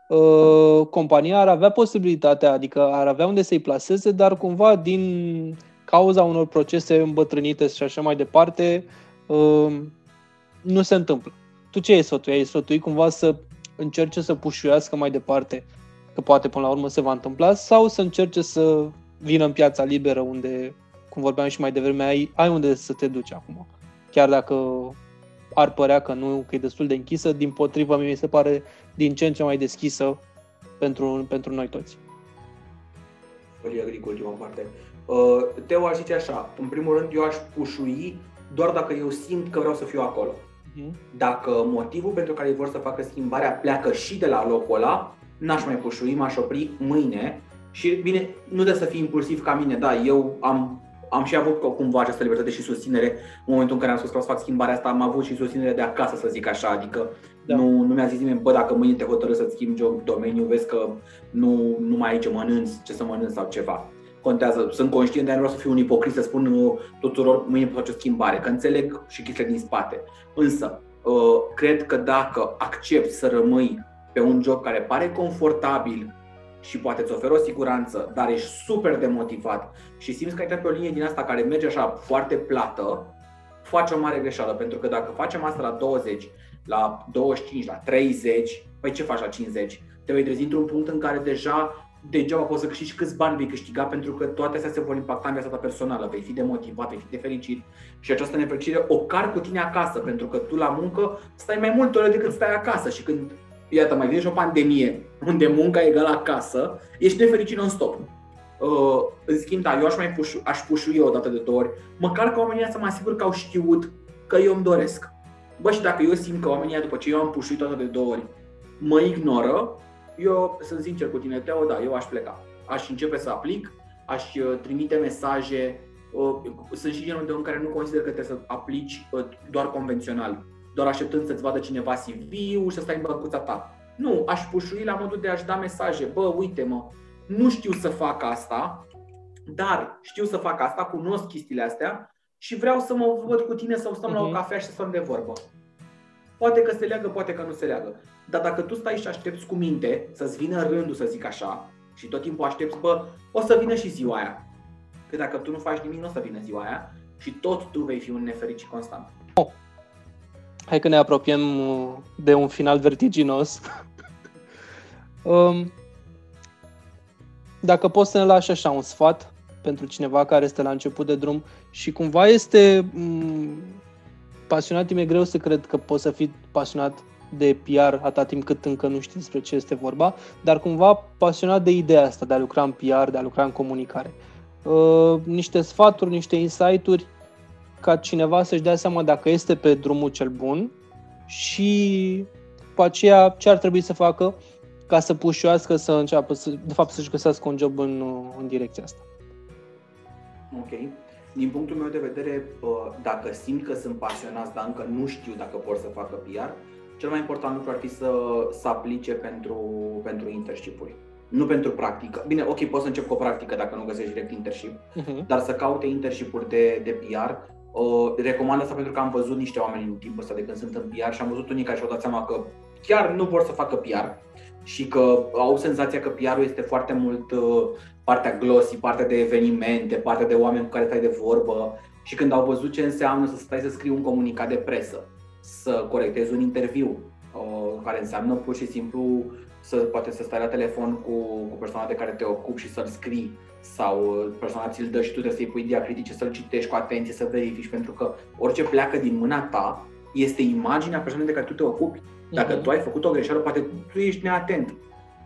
uh, compania ar avea posibilitatea, adică ar avea unde să-i placeze, dar cumva din cauza unor procese îmbătrânite și așa mai departe, uh, nu se întâmplă. Tu ce ai sfătui? Ai sfătui cumva să încerce să pușuiască mai departe, că poate până la urmă se va întâmpla, sau să încerce să vină în piața liberă unde, cum vorbeam și mai devreme, ai, ai unde să te duci acum. Chiar dacă ar părea că nu, că e destul de închisă, din potrivă mi se pare din ce în ce mai deschisă pentru, pentru noi toți. Folia agricol, ultima parte. Uh, Teo aș zice așa, în primul rând eu aș pușui doar dacă eu simt că vreau să fiu acolo. Uh-huh. Dacă motivul pentru care vor să facă schimbarea pleacă și de la locul ăla, n-aș mai pușui, m-aș opri mâine și bine, nu trebuie să fii impulsiv ca mine, da, eu am am și avut cumva această libertate și susținere în momentul în care am spus că o să fac schimbarea asta, am avut și susținere de acasă, să zic așa, adică da. nu, nu mi-a zis nimeni, bă, dacă mâine te hotărâți să-ți schimbi domeniu, vezi că nu, nu mai ai ce mănânci, ce să mănânci sau ceva. Contează, sunt conștient, dar nu vreau să fiu un ipocrit să spun uh, tuturor mâine pot face o schimbare, că înțeleg și chestiile din spate. Însă, uh, cred că dacă accepti să rămâi pe un job care pare confortabil, și poate îți oferă o siguranță, dar ești super demotivat și simți că ai pe o linie din asta care merge așa foarte plată, faci o mare greșeală. Pentru că dacă facem asta la 20, la 25, la 30, păi ce faci la 50? Te vei trezi într-un punct în care deja degeaba poți să câștigi câți bani vei câștiga pentru că toate astea se vor impacta în viața ta personală. Vei fi demotivat, vei fi nefericit și această nefericire o car cu tine acasă pentru că tu la muncă stai mai multe ore decât stai acasă și când iată, mai vine și o pandemie unde munca e egală acasă, ești nefericit non-stop. Uh, în schimb, da, eu aș mai pușu, aș pușui o dată de două ori, măcar ca oamenii să mă asigur că au știut că eu îmi doresc. Bă, și dacă eu simt că oamenii după ce eu am pușuit o dată de două ori, mă ignoră, eu sunt sincer cu tine, Teo, da, eu aș pleca. Aș începe să aplic, aș uh, trimite mesaje. Uh, sunt și genul de om care nu consider că trebuie să aplici uh, doar convențional, doar așteptând să-ți vadă cineva CV-ul și să stai în băncuța ta. Nu, aș pușui la modul de a-și da mesaje. Bă, uite mă, nu știu să fac asta, dar știu să fac asta, cunosc chestiile astea și vreau să mă văd cu tine să stăm uh-huh. la o mhm. cafea și să stăm de vorbă. Poate că se leagă, poate că nu se leagă. Dar dacă tu stai și aștepți cu minte să-ți vină rândul, să zic așa, și tot timpul aștepți, bă, o să vină și ziua aia. Că dacă tu nu faci nimic, nu o să vină ziua aia și tot tu vei fi un nefericit constant. Oh. Hai că ne apropiem uh, de un final vertiginos. um, dacă poți să ne lași așa un sfat pentru cineva care este la început de drum și cumva este um, pasionat, mi-e greu să cred că poți să fii pasionat de PR atâta timp cât încă nu știi despre ce este vorba, dar cumva pasionat de ideea asta de a lucra în PR, de a lucra în comunicare. Uh, niște sfaturi, niște insight-uri ca cineva să-și dea seama dacă este pe drumul cel bun și după aceea ce ar trebui să facă ca să pușoască să înceapă, să, de fapt să-și găsească un job în, în direcția asta. Ok. Din punctul meu de vedere, dacă simt că sunt pasionați, dar încă nu știu dacă vor să facă PR, cel mai important lucru ar fi să, să aplice pentru, pentru internship-uri. Nu pentru practică. Bine, ok, poți să încep cu o practică dacă nu găsești direct internship, uh-huh. dar să caute internship-uri de, de PR. Uh, recomand asta pentru că am văzut niște oameni în timpul ăsta de când sunt în PR și am văzut unii care și-au dat seama că chiar nu vor să facă PR și că au senzația că PR-ul este foarte mult uh, partea glossy, partea de evenimente, partea de oameni cu care stai de vorbă și când au văzut ce înseamnă să stai să scrii un comunicat de presă, să corectezi un interviu, uh, care înseamnă pur și simplu să poate să stai la telefon cu, cu persoana de care te ocupi și să-l scrii sau uh, persoana ți-l dă și tu trebuie să-i pui diacritice, să-l citești cu atenție, să verifici, pentru că orice pleacă din mâna ta este imaginea persoanei de care tu te ocupi. Dacă uh-huh. tu ai făcut o greșeală, poate tu ești neatent.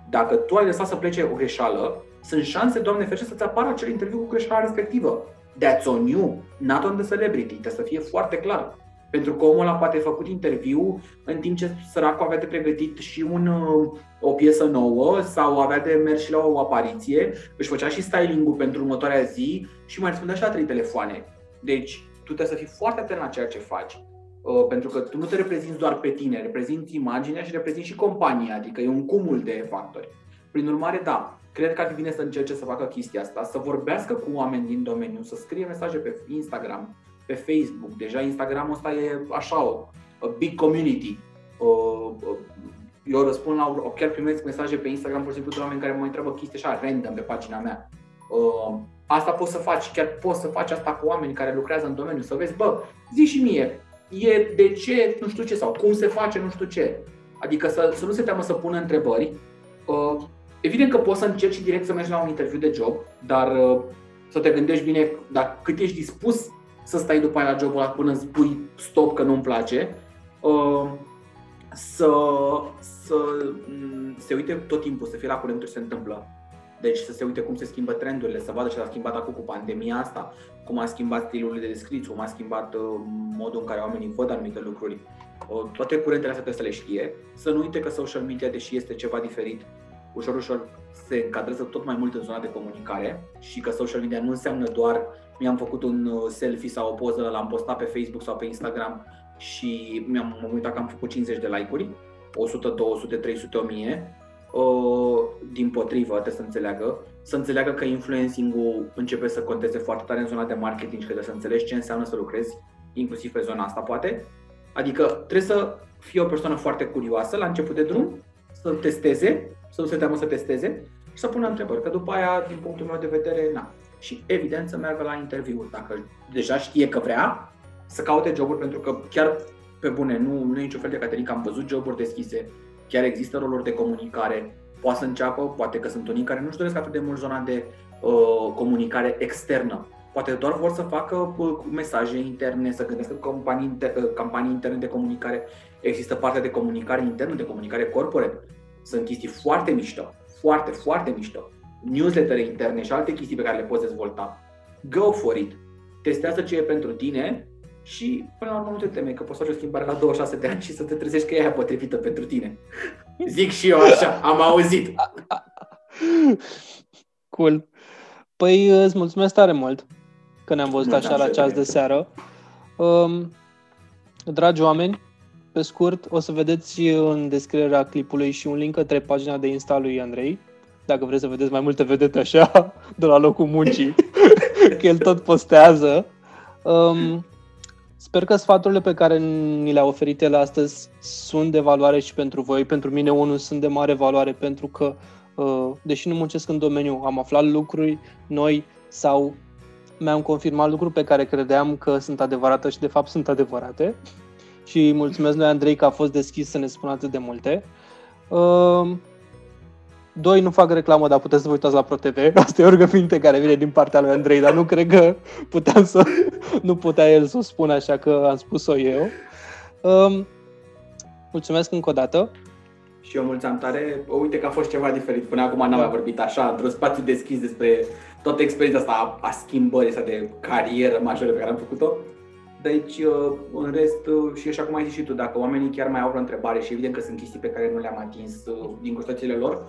Dacă tu ai lăsat să plece o greșeală, sunt șanse, Doamne ferește, să-ți apară acel interviu cu greșeala respectivă. That's on you, not on the celebrity. Trebuie să fie foarte clar. Pentru că omul ăla poate făcut interviu în timp ce săracul avea de pregătit și un, uh, o piesă nouă sau avea de mers și la o apariție, își făcea și styling-ul pentru următoarea zi și mai răspundea și la trei telefoane. Deci, tu trebuie să fii foarte atent la ceea ce faci. Uh, pentru că tu nu te reprezinți doar pe tine, reprezinți imaginea și reprezinți și compania, adică e un cumul de factori. Prin urmare, da, cred că ar fi bine să încerce să facă chestia asta, să vorbească cu oameni din domeniu, să scrie mesaje pe Instagram, pe Facebook. Deja Instagramul ăsta e așa o a big community. Eu răspund la, chiar primesc mesaje pe Instagram, pur și simplu, de oameni care mă întreabă chestii așa random pe pagina mea. Asta poți să faci, chiar poți să faci asta cu oameni care lucrează în domeniu, să vezi, bă, zi și mie, e de ce, nu știu ce, sau cum se face, nu știu ce. Adică să, să nu se teamă să pună întrebări. Evident că poți să încerci direct să mergi la un interviu de job, dar să te gândești bine dar cât ești dispus să stai după aia la jobul ăla până îți spui stop că nu-mi place, uh, să, să mm, se uite tot timpul, să fie la curent ce se întâmplă. Deci să se uite cum se schimbă trendurile, să vadă ce s-a schimbat acum cu pandemia asta, cum a schimbat stilul de descripție, cum a schimbat uh, modul în care oamenii văd anumite lucruri. Uh, toate curentele astea trebuie să le știe. Să nu uite că social media, deși este ceva diferit, ușor, ușor se încadrează tot mai mult în zona de comunicare și că social media nu înseamnă doar mi-am făcut un uh, selfie sau o poză, l-am postat pe Facebook sau pe Instagram și mi-am uitat că am făcut 50 de like-uri, 100, 200, 300, 1000. Din potrivă, trebuie să înțeleagă, să înțeleagă că influencing-ul începe să conteze foarte tare în zona de marketing și că trebuie să înțelegi ce înseamnă să lucrezi, inclusiv pe zona asta, poate. Adică trebuie să fie o persoană foarte curioasă la început de drum, să testeze, să nu se teamă să testeze și să pună întrebări. Că după aia, din punctul meu de vedere, na, și evident să meargă la interviu. Dacă deja știe că vrea, să caute joburi pentru că chiar pe bune, nu, nu e niciun fel de caterincă, am văzut joburi deschise, chiar există roluri de comunicare, poate să înceapă, poate că sunt unii care nu-și doresc atât de mult zona de uh, comunicare externă. Poate doar vor să facă uh, mesaje interne, să gândească campanii, inter, uh, campanii interne de comunicare. Există partea de comunicare internă, de comunicare corporate. Sunt chestii foarte mișto, foarte, foarte mișto newslettere interne și alte chestii pe care le poți dezvolta. Go for it! Testează ce e pentru tine și până la urmă nu te teme că poți să faci o schimbare la 26 de ani și să te trezești că e aia potrivită pentru tine. Zic și eu așa, am auzit. [laughs] Cool. Păi îți mulțumesc tare mult că ne-am văzut așa la ceas de seară. Um, dragi oameni, pe scurt, o să vedeți în descrierea clipului și un link către pagina de Insta lui Andrei, dacă vreți să vedeți mai multe vedete așa, [laughs] de la locul muncii, [laughs] că el tot postează. Um, sper că sfaturile pe care ni le-a oferit el astăzi sunt de valoare și pentru voi. Pentru mine, unul, sunt de mare valoare pentru că, uh, deși nu muncesc în domeniu, am aflat lucruri noi sau mi-am confirmat lucruri pe care credeam că sunt adevărate și de fapt sunt adevărate. Și mulțumesc lui Andrei că a fost deschis să ne spună atât de multe. Uh, Doi, nu fac reclamă, dar puteți să vă uitați la ProTV. [laughs] Asta e o rugăminte care vine din partea lui Andrei, dar nu cred că puteam să, [laughs] nu putea el să o spună, așa că am spus-o eu. Um, mulțumesc încă o dată. Și eu mulțumim tare. Uite că a fost ceva diferit. Până acum n-am da. mai vorbit așa, într-un spațiu deschis despre toată experiența asta a, a schimbării, asta de carieră majoră pe care am făcut-o. Deci, uh, în rest, uh, și așa cum ai zis și tu, dacă oamenii chiar mai au o întrebare și evident că sunt chestii pe care nu le-am atins uh, din custățile lor,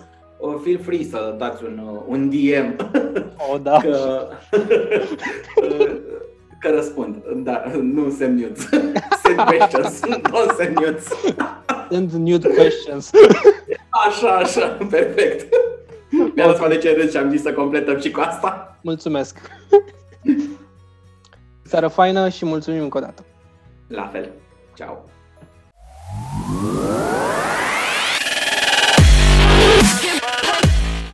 feel free să dați un, un DM. [laughs] Oh, da. Că, [laughs] că răspund. Da, nu send nudes. [laughs] Send questions, nu send nudes. Send nude questions. Așa, așa, perfect. Mi-a lăsat de ce și am zis să completăm și cu asta. Mulțumesc. Seară faină și mulțumim încă o dată. La fel. Ciao.